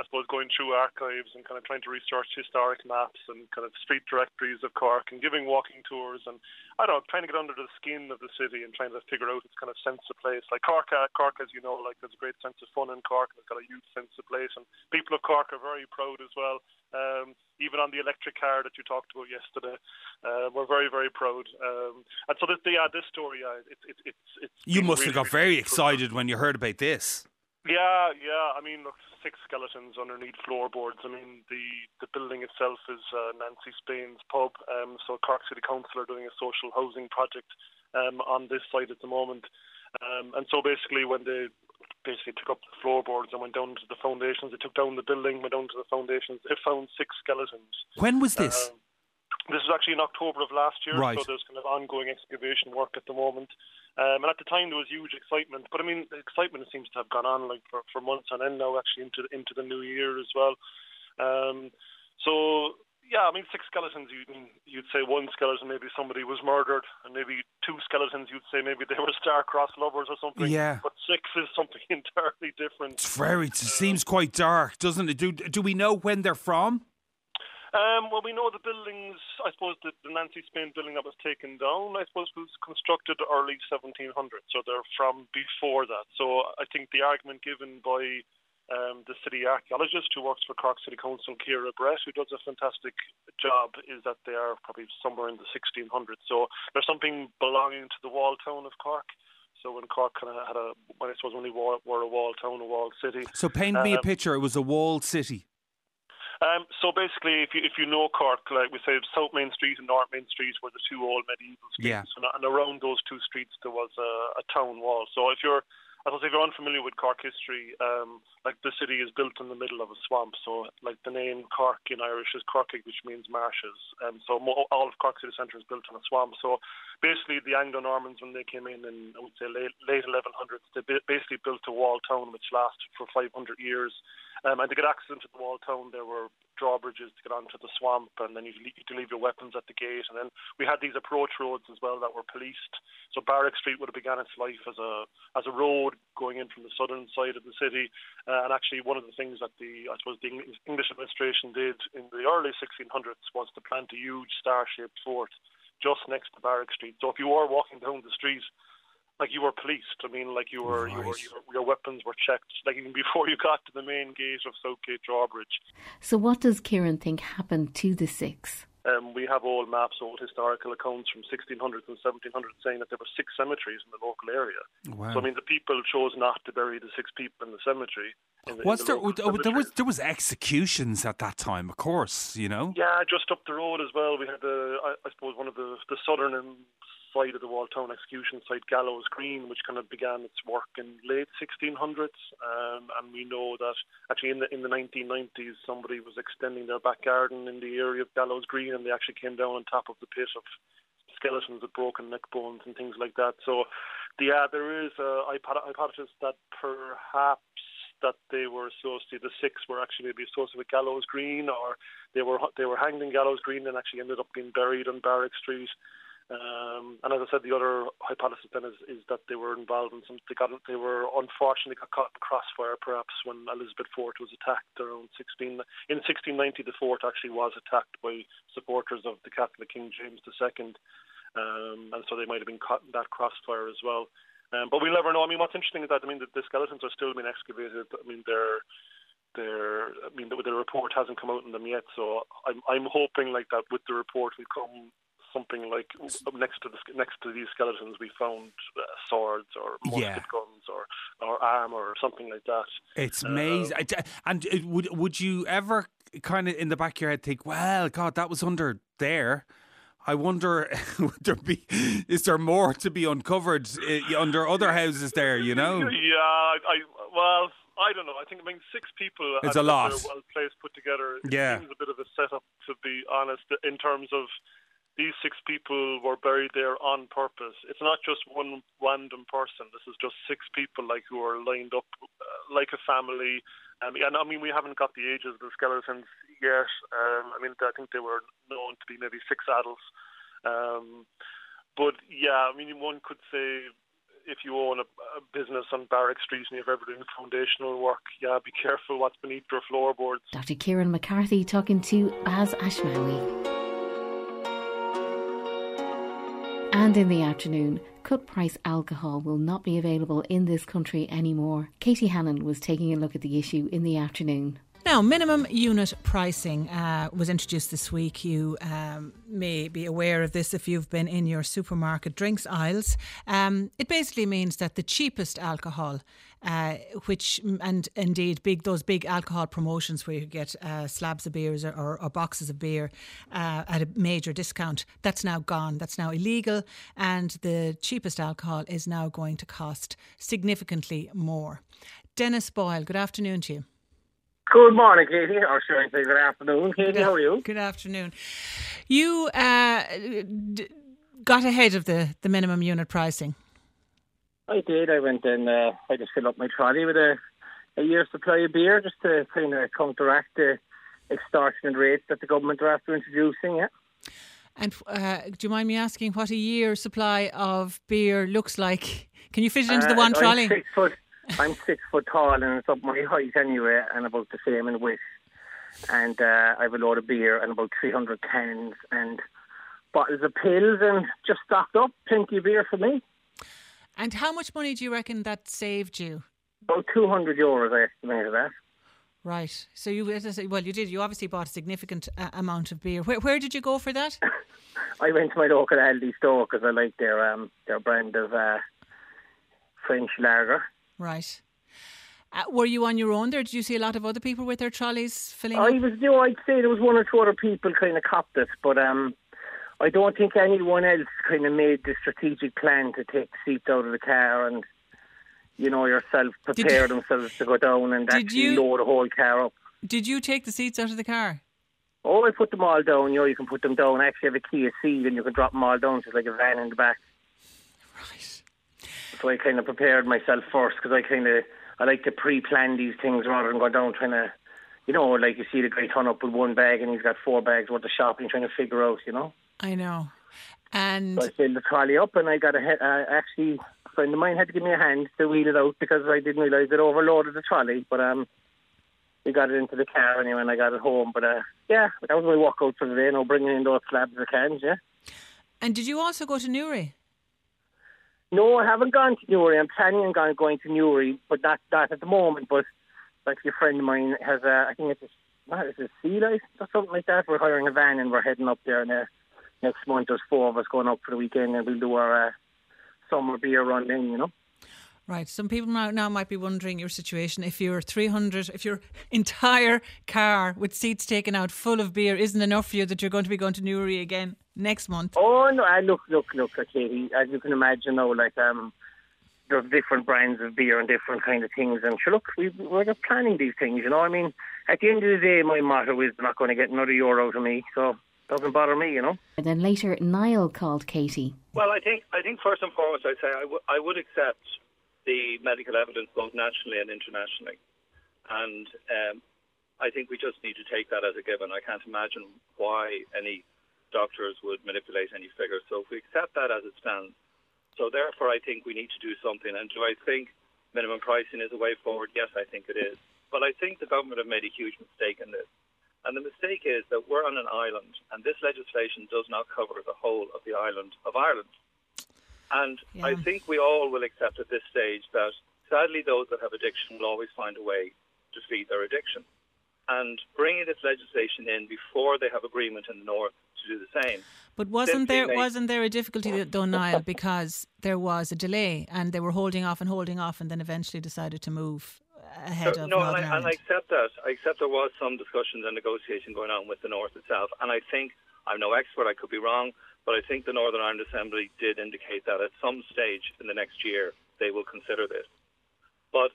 I suppose going through archives and kind of trying to research historic maps and kind of street directories of Cork and giving walking tours and I don't know, trying to get under the skin of the city and trying to figure out its kind of sense of place. Like Cork, uh, Cork, as you know, like there's a great sense of fun in Cork. And it's got a huge sense of place, and people of Cork are very proud as well. Um, even on the electric car that you talked about yesterday, uh, we're very, very proud. Um, and so this, yeah, this story, uh, it's, it's, it's, it's. You must really, have got very excited when you heard about this. Yeah, yeah. I mean, look, six skeletons underneath floorboards. I mean, the the building itself is uh, Nancy Spain's pub. Um, so Cork City Council are doing a social housing project um, on this site at the moment. Um, and so basically, when they basically took up the floorboards and went down to the foundations, they took down the building, went down to the foundations. They found six skeletons. When was this? Um, this was actually in October of last year, right. so there's kind of ongoing excavation work at the moment. Um, and at the time there was huge excitement, but I mean, the excitement seems to have gone on like for, for months on end now, actually into into the new year as well. Um, so yeah, I mean, six skeletons. You you'd say one skeleton maybe somebody was murdered, and maybe two skeletons you'd say maybe they were star-crossed lovers or something. Yeah. But six is something entirely different. It's very. It seems quite dark, doesn't it? Do do we know when they're from? Um, well, we know the buildings. I suppose the, the Nancy Spain building that was taken down. I suppose was constructed early 1700s, so they're from before that. So I think the argument given by um, the city archaeologist who works for Cork City Council, Ciara Brett, who does a fantastic job, is that they are probably somewhere in the 1600s. So there's something belonging to the wall town of Cork. So when Cork kind of had a, when I suppose when we were, were a walled town, a walled city. So paint um, me a um, picture. It was a walled city. Um, so basically, if you if you know Cork, like we say, South Main Street and North Main Street were the two old medieval streets, yeah. and, and around those two streets there was a, a town wall. So if you're I suppose if you're unfamiliar with Cork history, um, like the city is built in the middle of a swamp. So, like the name Cork in Irish is Corcaigh, which means marshes. Um, so all of Cork city centre is built in a swamp. So basically, the Anglo-Normans, when they came in in I would say late, late 1100s, they basically built a wall town which lasted for 500 years. Um, and to get access into the wall town, there were drawbridges to get onto the swamp, and then you had to leave your weapons at the gate. And then we had these approach roads as well that were policed. So Barrack Street would have began its life as a as a road going in from the southern side of the city. Uh, and actually, one of the things that the I suppose the English administration did in the early 1600s was to plant a huge star-shaped fort just next to Barrack Street. So if you were walking down the street like you were policed. I mean, like you were, right. you were your, your, weapons were checked, like even before you got to the main gate of Southgate Drawbridge. So, what does Kieran think happened to the six? Um, we have old maps, old historical accounts from 1600s and 1700s saying that there were six cemeteries in the local area. Wow. So I mean, the people chose not to bury the six people in the cemetery. In the, was in the there? Oh, there was there was executions at that time, of course. You know. Yeah, just up the road as well. We had the I, I suppose one of the the southern and side of the Walltown execution site, Gallows Green, which kind of began its work in late 1600s. Um, and we know that actually in the in the 1990s, somebody was extending their back garden in the area of Gallows Green, and they actually came down on top of the pit of skeletons with broken neck bones and things like that. So, yeah, there is a hypothesis that perhaps that they were associated. The six were actually maybe associated with Gallows Green, or they were they were hanged in Gallows Green and actually ended up being buried on Barrack Street. Um, and as I said, the other hypothesis then is, is that they were involved in some. They got they were unfortunately got caught in crossfire, perhaps when Elizabeth Fort was attacked around 16 in 1690. The fort actually was attacked by supporters of the Catholic King James II, um, and so they might have been caught in that crossfire as well. Um, but we'll never know. I mean, what's interesting is that I mean the, the skeletons are still being excavated. I mean they're they're I mean the, the report hasn't come out in them yet, so I'm I'm hoping like that with the report will come something like next to the next to these skeletons we found uh, swords or musket yeah. guns or or armor or something like that. It's amazing. Um, and would would you ever kind of in the back of your head think, well, God, that was under there. I wonder, would there be? Is there more to be uncovered uh, under other houses there? You know? Yeah, I well, I don't know. I think I mean six people. It's a lot. Well placed, put together. It yeah, seems a bit of a setup to be honest. In terms of these six people were buried there on purpose. It's not just one random person. This is just six people like who are lined up uh, like a family. Um, and I mean, we haven't got the ages of the skeletons yet. Um, I mean, I think they were known to be maybe six adults. Um, but yeah, I mean, one could say if you own a, a business on Barrack Street and you've ever done foundational work, yeah, be careful what's beneath your floorboards. Dr. Kieran McCarthy talking to Baz Ashmawy. And in the afternoon, cut price alcohol will not be available in this country anymore. Katie Hannon was taking a look at the issue in the afternoon. Now, minimum unit pricing uh, was introduced this week. You um, may be aware of this if you've been in your supermarket drinks aisles. Um, it basically means that the cheapest alcohol uh, which and indeed big those big alcohol promotions where you get uh, slabs of beers or, or, or boxes of beer uh, at a major discount. That's now gone. That's now illegal, and the cheapest alcohol is now going to cost significantly more. Dennis Boyle, good afternoon to you. Good morning, Katie. Or should I say good afternoon, Katie? Good, how are you? Good afternoon. You uh, d- got ahead of the, the minimum unit pricing. I did. I went in. Uh, I just filled up my trolley with a a year's supply of beer just to kind of counteract the extortionate rates that the government are after introducing. Yeah. And uh, do you mind me asking what a year supply of beer looks like? Can you fit it into the uh, one trolley? Six foot. I'm six foot tall and it's up my height anyway, and about the same in width. And uh, I have a load of beer and about 300 cans and bottles of pills and just stocked up. Plenty of beer for me. And how much money do you reckon that saved you? About 200 euros, I estimated that. Right. So you, well, you did. You obviously bought a significant uh, amount of beer. Where, where did you go for that? I went to my local Aldi store because I like their um, their brand of uh, French lager. Right. Uh, were you on your own there? Did you see a lot of other people with their trolleys filling? I was. You know, I'd say there was one or two other people kind of copped it, but um, I don't think anyone else kind of made the strategic plan to take the seats out of the car and, you know, yourself prepare you, themselves to go down and actually you, load the whole car up. Did you take the seats out of the car? Oh, I put them all down. You know, you can put them down. I actually have a Kia Ceed and you can drop them all down. So it's like a van in the back. Right. So I kind of prepared myself first because I kind of I like to pre-plan these things rather than go down trying to, you know, like you see the guy turn up with one bag and he's got four bags worth of shopping trying to figure out, you know. I know. And so I filled the trolley up, and I got a uh, actually a friend of mine had to give me a hand to wheel it out because I didn't realise it overloaded the trolley. But um, we got it into the car anyway, and I got it home. But uh, yeah, that was my walkout for the day. No, bringing in those slabs of cans, yeah. And did you also go to Newry? No, I haven't gone to Newry. I'm planning on going to Newry, but not not at the moment. But like a friend of mine has a, I think it's a, what is it, sea life or something like that. We're hiring a van and we're heading up there now next month there's four of us going up for the weekend and we'll do our uh, summer beer run then, you know. Right. Some people now, now might be wondering your situation. If your 300, if your entire car with seats taken out full of beer isn't enough for you, that you're going to be going to Newry again next month. Oh, no. I look, look, look, okay. As you can imagine, though, like, um, there's different brands of beer and different kind of things. And sure, look, we, we're just planning these things, you know. I mean, at the end of the day, my motto is not going to get another euro out of me. So doesn't bother me, you know. And then later, Niall called Katie. Well, I think I think first and foremost, I'd say I, w- I would accept the medical evidence both nationally and internationally, and um, I think we just need to take that as a given. I can't imagine why any doctors would manipulate any figure. So if we accept that as it stands, so therefore I think we need to do something. And do I think minimum pricing is a way forward? Yes, I think it is. But I think the government have made a huge mistake in this. And the mistake is that we're on an island, and this legislation does not cover the whole of the island of Ireland. And yeah. I think we all will accept at this stage that sadly those that have addiction will always find a way to feed their addiction. And bringing this legislation in before they have agreement in the north to do the same. But wasn't there wasn't there a difficulty though, Niall, because there was a delay and they were holding off and holding off, and then eventually decided to move ahead so, of no, Northern and I, and I accept that. I accept there was some discussions and negotiation going on with the north itself, and I think I'm no expert. I could be wrong, but I think the Northern Ireland Assembly did indicate that at some stage in the next year they will consider this. But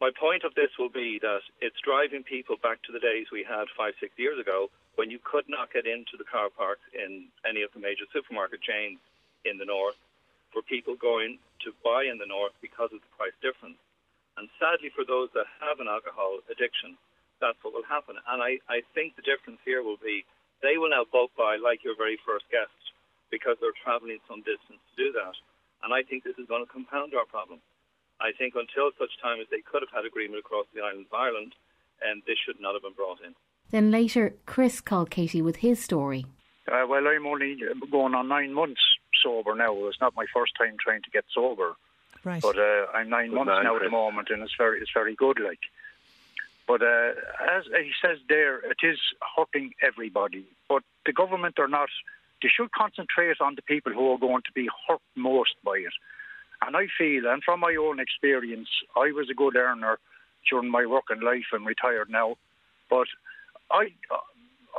my point of this will be that it's driving people back to the days we had five, six years ago when you could not get into the car parks in any of the major supermarket chains in the north for people going to buy in the north because of the price difference. And sadly, for those that have an alcohol addiction, that's what will happen. And I, I think the difference here will be they will now bulk buy like your very first guest because they're traveling some distance to do that. And I think this is going to compound our problem. I think until such time as they could have had agreement across the island of Ireland, and this should not have been brought in. Then later, Chris called Katie with his story. Uh, well, I'm only going on nine months sober now. It's not my first time trying to get sober. Right. But uh, I'm nine good months man, now Chris. at the moment, and it's very, it's very good. Like, but uh, as he says there, it is hurting everybody. But the government are not. They should concentrate on the people who are going to be hurt most by it. And I feel, and from my own experience, I was a good earner during my working life. I'm retired now, but I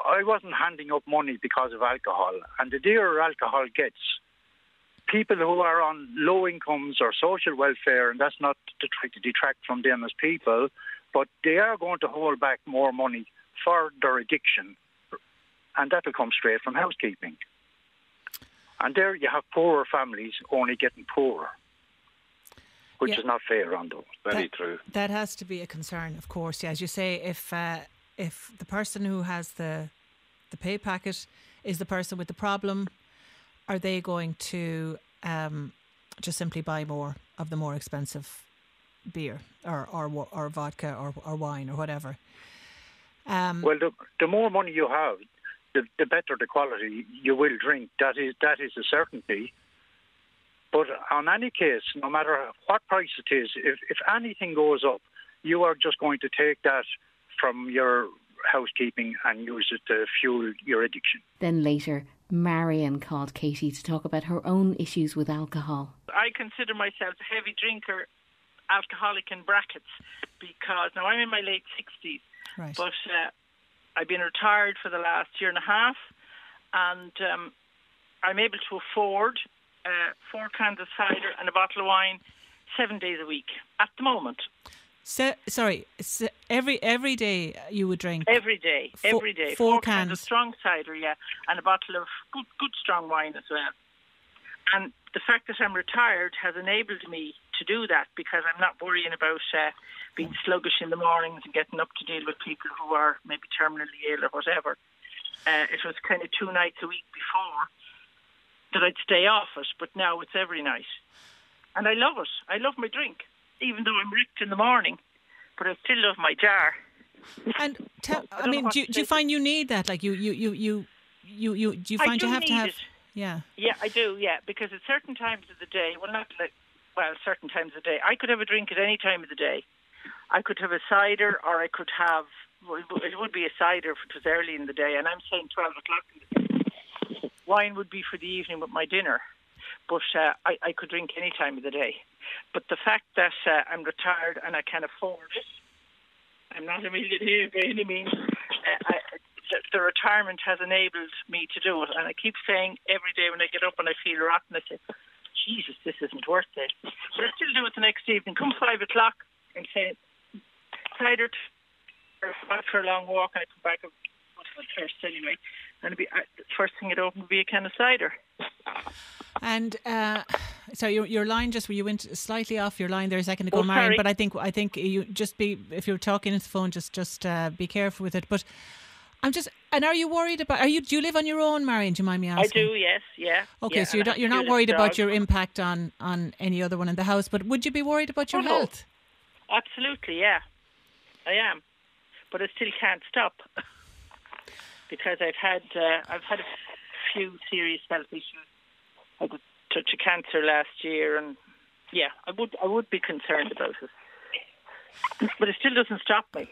I wasn't handing up money because of alcohol. And the dearer alcohol gets, people who are on low incomes or social welfare, and that's not to try to detract from them as people, but they are going to hold back more money for their addiction, and that will come straight from housekeeping. And there you have poorer families only getting poorer which yeah. is not fair on those. Very that, true. That has to be a concern, of course. Yeah, as you say, if uh, if the person who has the the pay packet is the person with the problem, are they going to um, just simply buy more of the more expensive beer or or, or vodka or, or wine or whatever? Um, well, the, the more money you have, the, the better the quality you will drink. That is that is a certainty. But on any case, no matter what price it is, if, if anything goes up, you are just going to take that from your housekeeping and use it to fuel your addiction. Then later, Marion called Katie to talk about her own issues with alcohol. I consider myself a heavy drinker, alcoholic in brackets, because now I'm in my late 60s, right. but uh, I've been retired for the last year and a half, and um, I'm able to afford uh, four cans of cider and a bottle of wine seven days a week at the moment. So, sorry, so every every day you would drink every day, four, every day four, four cans. cans of strong cider, yeah, and a bottle of good good strong wine as well. And the fact that I'm retired has enabled me to do that because I'm not worrying about uh, being sluggish in the mornings and getting up to deal with people who are maybe terminally ill or whatever. Uh, it was kind of two nights a week before, that I'd stay off it, but now it's every night. And I love it. I love my drink, even though I'm ripped in the morning, but I still love my jar. And tell, I, I mean, do, do you find you need that? Like you, you, you, you, you, you do you find do you have to have? It. Yeah. Yeah, I do. Yeah, because at certain times of the day, well, not like, well, certain times of the day, I could have a drink at any time of the day. I could have a cider, or I could have. Well, it would be a cider if it was early in the day, and I'm saying twelve o'clock in the wine would be for the evening with my dinner, but uh, I, I could drink any time of the day. But the fact that uh, I'm retired and I can afford it, I'm not a millionaire by any means. Uh, I, the, the retirement has enabled me to do it, and I keep saying every day when I get up and I feel rotten, I say, "Jesus, this isn't worth it." But I still do it the next evening. Come five o'clock, I'm saying, tired, or for a long walk, and I come back first anyway and be, uh, first thing it opened would be a can of cider. And uh, so your your line just where you went slightly off your line there a second ago, oh, Marion. But I think I think you just be if you're talking into the phone, just just uh, be careful with it. But I'm just. And are you worried about? Are you? Do you live on your own, Marion? Do you mind me asking? I do. Yes. Yeah. Okay, yeah, so you're not you're not worried about your impact on on any other one in the house, but would you be worried about your oh, health? No. Absolutely. Yeah, I am, but I still can't stop because I've had uh, I've had a few serious health issues. I had a touch of cancer last year, and yeah, I would I would be concerned about it, but it still doesn't stop me.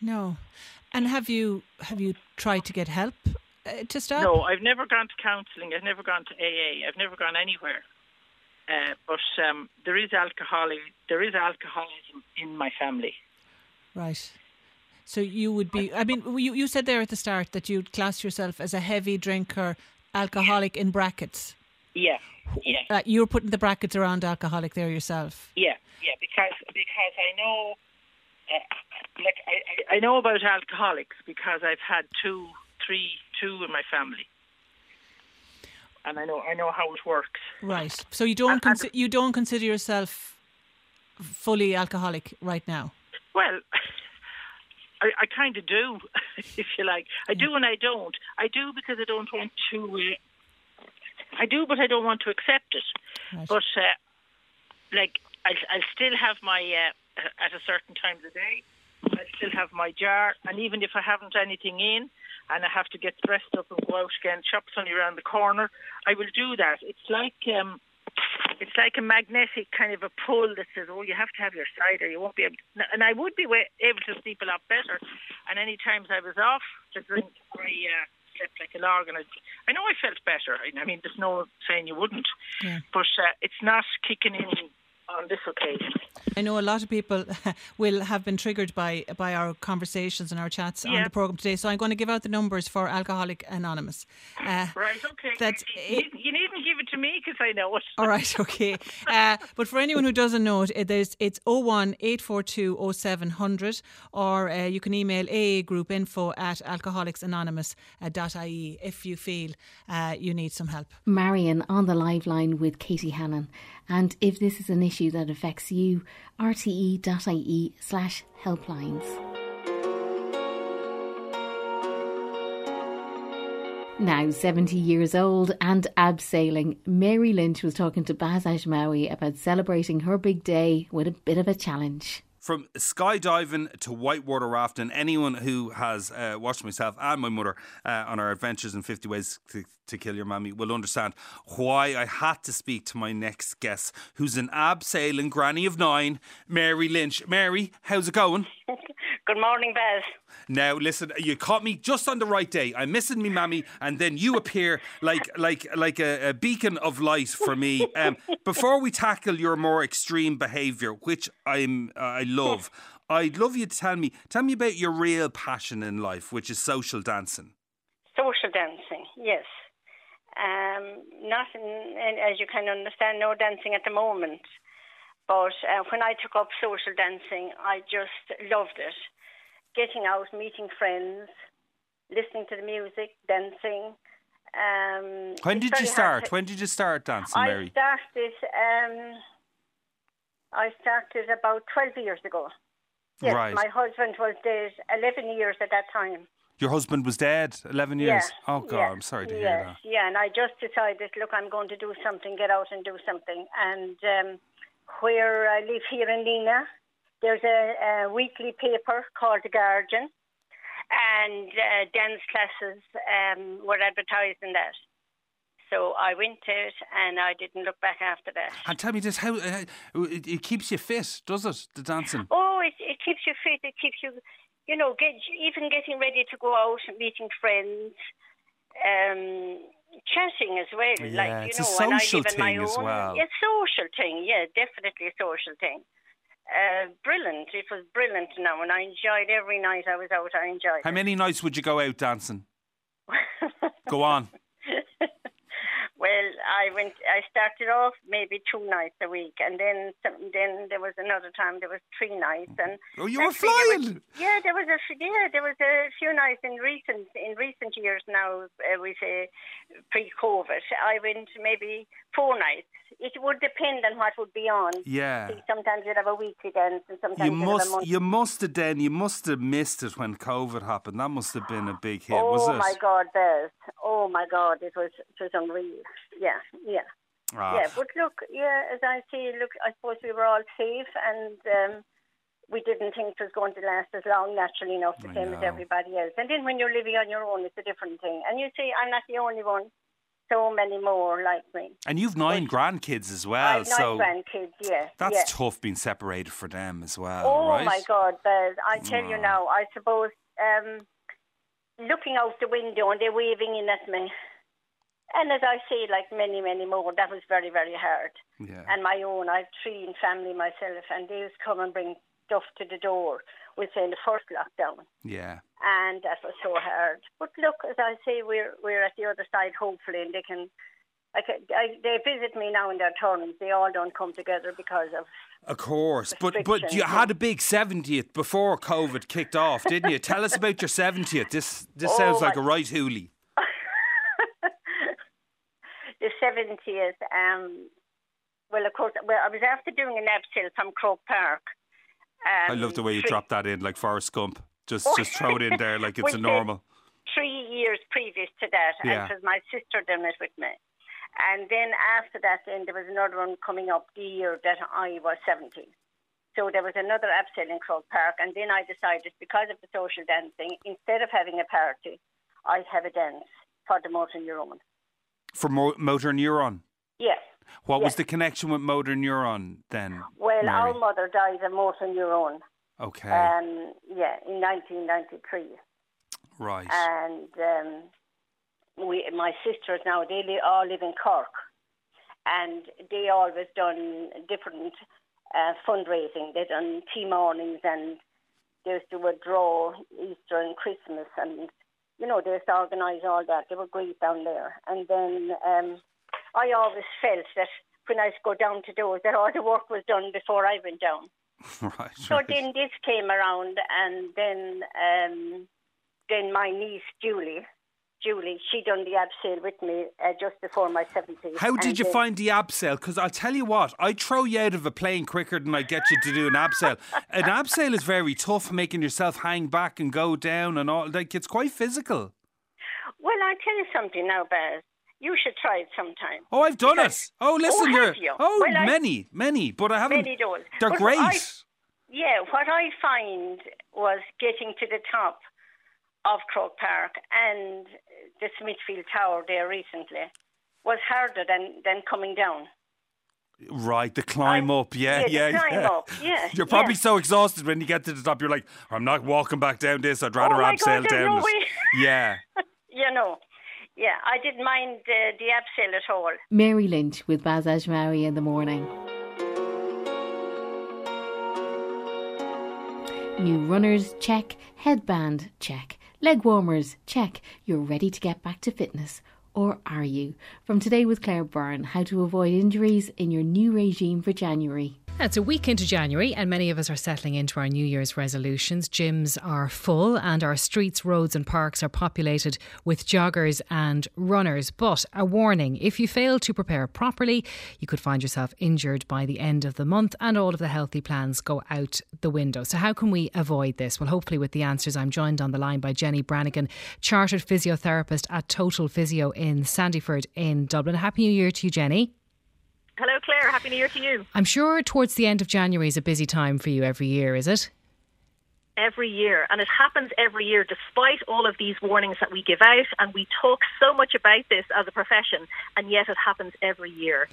No, and have you have you tried to get help uh, to stop? No, I've never gone to counselling. I've never gone to AA. I've never gone anywhere. Uh, but um, there is alcoholic. There is alcoholism in my family. Right. So you would be. I mean, you you said there at the start that you'd class yourself as a heavy drinker, alcoholic in brackets. Yeah. Yeah. Uh, you were putting the brackets around alcoholic there yourself. Yeah. Yeah. Because because I know. Uh, like I, I know about alcoholics because I've had two, three, two in my family, and I know I know how it works. Right. So you don't and, consi- you don't consider yourself fully alcoholic right now. Well, I, I kind of do, if you like. I do and I don't. I do because I don't want to. Uh, I do, but I don't want to accept it. Right. But uh, like, I I still have my uh, at a certain time of the day. I still have my jar, and even if I haven't anything in, and I have to get dressed up and go out again, shop's only around the corner, I will do that. It's like um, it's like a magnetic kind of a pull that says, "Oh, you have to have your cider. You won't be able." To, and I would be able to sleep a lot better. And any times I was off to drink, I uh, slept like a log, and I, I know I felt better. I mean, there's no saying you wouldn't, yeah. but uh, it's not kicking in on this occasion. I know a lot of people will have been triggered by by our conversations and our chats yeah. on the program today. So I'm going to give out the numbers for Alcoholic Anonymous. Uh, right, okay. That you, you, needn't give it to me because I know it. All right, okay. uh, but for anyone who doesn't know it, there's, it's 01 842 0700 or uh, you can email AA group info at alcoholicsanonymous.ie if you feel uh, you need some help. Marion on the live line with Katie Hannon. And if this is an issue that affects you, rte.ie slash helplines. Now 70 years old and abseiling, Mary Lynch was talking to Baz Ashmawy about celebrating her big day with a bit of a challenge from skydiving to whitewater rafting, anyone who has uh, watched myself and my mother uh, on our adventures in 50 Ways to, to, Kill Your Mammy will understand why I had to speak to my next guest, who's an abseiling granny of nine, Mary Lynch. Mary, how's it going? Good morning, Baz. Now, listen, you caught me just on the right day. I'm missing me, mammy, and then you appear like like like a, a beacon of light for me. Um, before we tackle your more extreme behaviour, which I'm uh, I love, I'd love you to tell me tell me about your real passion in life, which is social dancing. Social dancing, yes. Um, not in, in, as you can understand, no dancing at the moment. But uh, when I took up social dancing, I just loved it getting out, meeting friends, listening to the music, dancing. Um, when did you start? When did you start dancing, Mary? I started. Um, I started about twelve years ago. Yes, right. my husband was dead eleven years at that time. Your husband was dead eleven years. Yeah, oh God, yeah, I'm sorry to yes, hear that. Yeah, and I just decided, look, I'm going to do something, get out and do something. And um, where I live here in Lena, there's a, a weekly paper called The Guardian, and uh, dance classes um, were advertised in that. So I went to it, and I didn't look back after that. And tell me this: how uh, it, it, keeps you fit, does it? The dancing? Oh, it, it keeps you fit. It keeps you, you know, get even getting ready to go out and meeting friends, um, chatting as well. Yeah, like you it's know, a social when I live my thing as own, well. Yeah, social thing. Yeah, definitely a social thing. Uh, brilliant. It was brilliant now, and I enjoyed every night I was out. I enjoyed. How it. many nights would you go out dancing? go on. Well, I went. I started off maybe two nights a week, and then some, then there was another time there was three nights, and oh, you were there flying. was- yeah, there was a yeah, there was a few nights in recent in recent years now. Uh, we say pre-COVID, I went maybe four nights. It would depend on what would be on. Yeah. See, sometimes you'd have a weekly dance, and sometimes You you'd have a must, you must have then, you must have missed it when COVID happened. That must have been a big hit, oh was it? my God, Baz! Oh my God, it was it was unreal. Yeah, yeah. Ah. Yeah, but look, yeah, as I say, look, I suppose we were all safe and um, we didn't think it was going to last as long, naturally enough, the I same as everybody else. And then when you're living on your own, it's a different thing. And you see, I'm not the only one. So many more like me. And you've nine grandkids as well, I've nine so grandkids, yeah. that's yeah. tough being separated for them as well, Oh right? my God, Baz! I tell you Oh. now, I suppose um, looking out the window and they're waving in at me. And as I say, like many, many more, that was very, very hard. Yeah. And my own, I've three in family myself, and they used to come and bring stuff to the door. We say in the first lockdown, Yeah. and that was so hard. But look, as I say, we're we're at the other side, hopefully, and they can. I can I, they visit me now in their turns. They all don't come together because of Of course, but but you had a big seventieth before COVID kicked off, didn't you? Tell us about your seventieth. This this Oh, sounds like a right hoolie. The seventieth. Um, well, of course, well, I was after doing an abseil from Croke Park. Um, I love the way you three- dropped that in, like Forrest Gump. Just Oh. just throw it in there like it's a normal. Three years previous to that, Yeah. and it was my sister done it with me. And then after that, then there was another one coming up the year that I was 17. So there was another abseil in Croke Park, and then I decided because of the social dancing, instead of having a party, I'd have a dance for the motor neuron. For mo- motor neuron. Yes. What was the connection with motor neuron then? Well, Mary? our mother died of motor neuron. Okay. Um, yeah, in 1993. right. and um, we, my sisters now they li- all live in Cork, and they always done different uh, fundraising. They done tea mornings, and they used to do a draw Easter and Christmas, and you know they used to organise all that. They were great down there, and then um, I always felt that when I used to go down to those, that all the work was done before I went down. right. So right. then this came around, and then um, then my niece Julie, Julie, she done the abseil with me uh, just before my seventies. How did you find the abseil? Because I'll tell you what, I'd throw you out of a plane quicker than I get you to do an abseil. an abseil is very tough, making yourself hang back and go down and all. Like it's quite physical. Well, I'll tell you something now, Baz. You should try it sometime. Oh, I've done Because- it. Oh, listen, oh, you? Oh, Well, I- many, many, but I haven't. Many does. They're But great. I- Yeah, what I find was getting to the top of Croke Park and the Smithfield Tower there recently was harder than, than coming down. Right, the climb up, yeah, yeah, the yeah, climb yeah. up, yeah, You're probably yeah. so exhausted when you get to the top. You're like, I'm not walking back down this. I'd rather oh abseil God, down no this. way. Yeah. you know, yeah, I didn't mind uh, the abseil at all. Mary Lynch with Baz Ashmawy in the morning. New runners, check. Headband, check. Leg warmers, check. You're ready to get back to fitness. Or are you? From today with Claire Byrne, how to avoid injuries in your new regime for January. It's a week into January, and many of us are settling into our New Year's resolutions. Gyms are full, and our streets, roads, and parks are populated with joggers and runners. But a warning if you fail to prepare properly, you could find yourself injured by the end of the month, and all of the healthy plans go out the window. So, how can we avoid this? Well, hopefully, with the answers, I'm joined on the line by Jenny Brannigan, chartered physiotherapist at Total Physio in Sandyford in Dublin. Happy New Year to you, Jenny. Hello, Claire. Happy New Year to you. I'm sure towards the end of January is a busy time for you every year, is it? Every year, and it happens every year despite all of these warnings that we give out, and we talk so much about this as a profession, and yet it happens every year.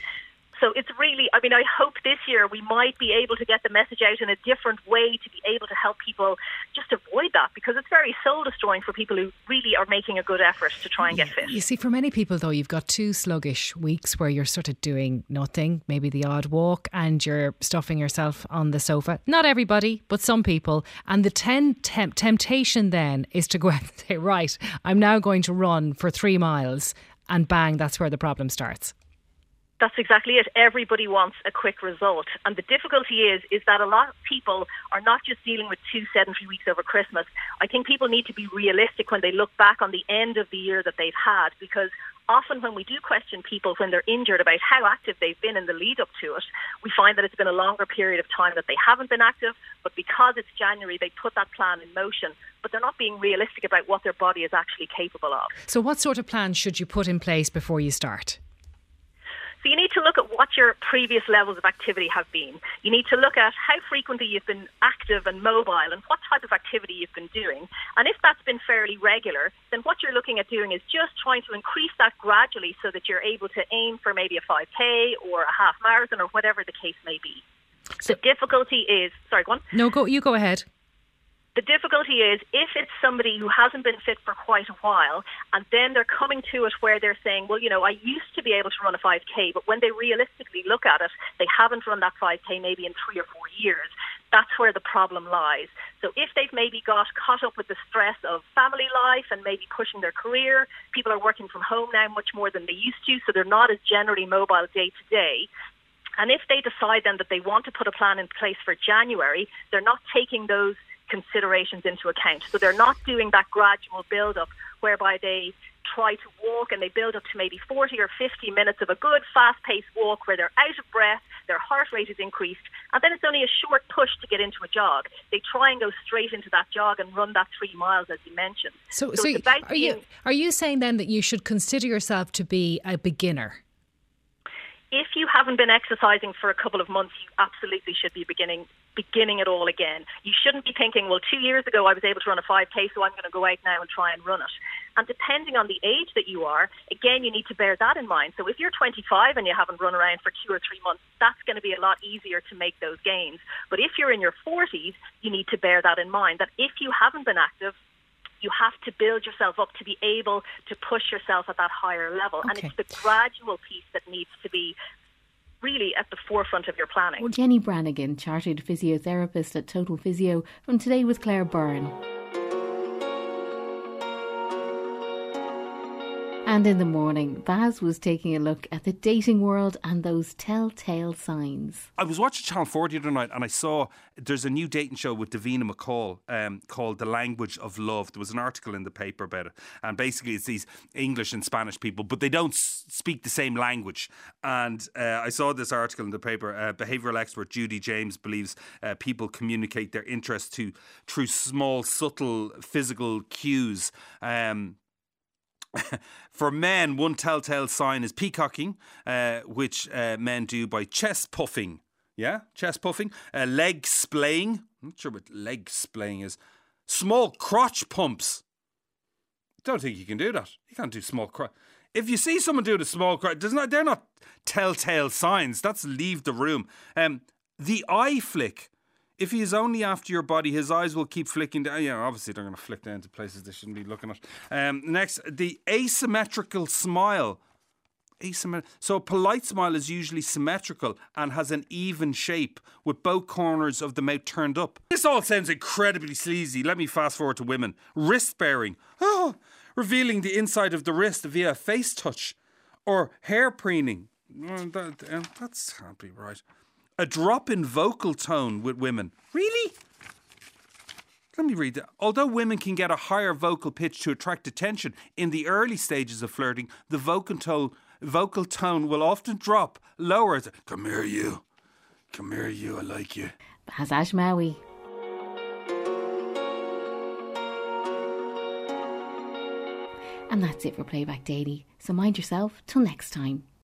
So it's really, I mean, I hope this year we might be able to get the message out in a different way to be able to help people just avoid that because it's very soul destroying for people who really are making a good effort to try and get fit. You see, for many people, though, you've got two sluggish weeks where you're sort of doing nothing, maybe the odd walk, and you're stuffing yourself on the sofa. Not everybody, but some people. And the ten temp- temptation then is to go out and say, right, I'm now going to run for three miles. and bang, that's where the problem starts. That's exactly it. Everybody wants a quick result. And the difficulty is is that a lot of people are not just dealing with two sedentary weeks over Christmas. I think people need to be realistic when they look back on the end of the year that they've had because often when we do question people when they're injured about how active they've been in the lead up to it, we find that it's been a longer period of time that they haven't been active, but because it's January they put that plan in motion, but they're not being realistic about what their body is actually capable of. So what sort of plan should you put in place before you start? So you need to look at what your previous levels of activity have been. You need to look at how frequently you've been active and mobile and what type of activity you've been doing. And if that's been fairly regular, then what you're looking at doing is just trying to increase that gradually so that you're able to aim for maybe a 5K or a half marathon or whatever the case may be. So, the difficulty is, sorry, go on. No, go. You go ahead. The difficulty is if it's somebody who hasn't been fit for quite a while and then they're coming to it where they're saying, well, you know, I used to be able to run a 5K, but when they realistically look at it, they haven't run that 5K maybe in three or four years. That's where the problem lies. So if they've maybe got caught up with the stress of family life and maybe pushing their career, people are working from home now much more than they used to, so they're not as generally mobile day to day. And if they decide then that they want to put a plan in place for January, they're not taking those considerations into account. So they're not doing that gradual build up whereby they try to walk and they build up to maybe 40 or 50 minutes of a good fast paced walk where they're out of breath, their heart rate is increased, and then it's only a short push to get into a jog. They try and go straight into that jog and run that three miles as you mentioned. So, so, so are, you, are you saying then that you should consider yourself to be a beginner? If you haven't been exercising for a couple of months, you absolutely should be beginning beginning it all again. You shouldn't be thinking, well, two years ago I was able to run a 5K, so I'm going to go out now and try and run it. And depending on the age that you are, again, you need to bear that in mind. So if you're 25 and you haven't run around for two or three months, that's going to be a lot easier to make those gains. But if you're in your 40s, you need to bear that in mind that if you haven't been active, you have to build yourself up to be able to push yourself at that higher level. Okay. And it's the gradual piece that needs to be really at the forefront of your planning. Well, Jenny Brannigan, chartered physiotherapist at Total Physio, from Today with Claire Byrne. And in the morning, Baz was taking a look at the dating world and those telltale signs. I was watching Channel 4 the other night and I saw there's a new dating show with Davina McCall um, called The Language of Love. There was an article in the paper about it. And basically, it's these English and Spanish people, but they don't speak the same language. And uh, I saw this article in the paper. Uh, behavioral expert Judy James believes uh, people communicate their interest to through small, subtle physical cues. Um, For men, one telltale sign is peacocking, uh, which uh, men do by chest puffing. Yeah, chest puffing. Uh, leg splaying. I'm not sure what leg splaying is. Small crotch pumps. Don't think you can do that. You can't do small crotch. If you see someone do the small crotch, not, they're not telltale signs. That's leave the room. Um, the eye flick if he is only after your body, his eyes will keep flicking down. Yeah, obviously they're going to flick down to places they shouldn't be looking at. Um, next, the asymmetrical smile. Asymmet- so a polite smile is usually symmetrical and has an even shape with both corners of the mouth turned up. This all sounds incredibly sleazy. Let me fast forward to women. Wrist bearing. Oh, revealing the inside of the wrist via face touch. Or hair preening. That, that can't be right a drop in vocal tone with women. Really? Let me read that. Although women can get a higher vocal pitch to attract attention in the early stages of flirting, the vocal tone, vocal tone will often drop lower. Come here, you. Come here, you. I like you. Baz Ashmawy. And that's it for Playback Daily. So mind yourself till next time.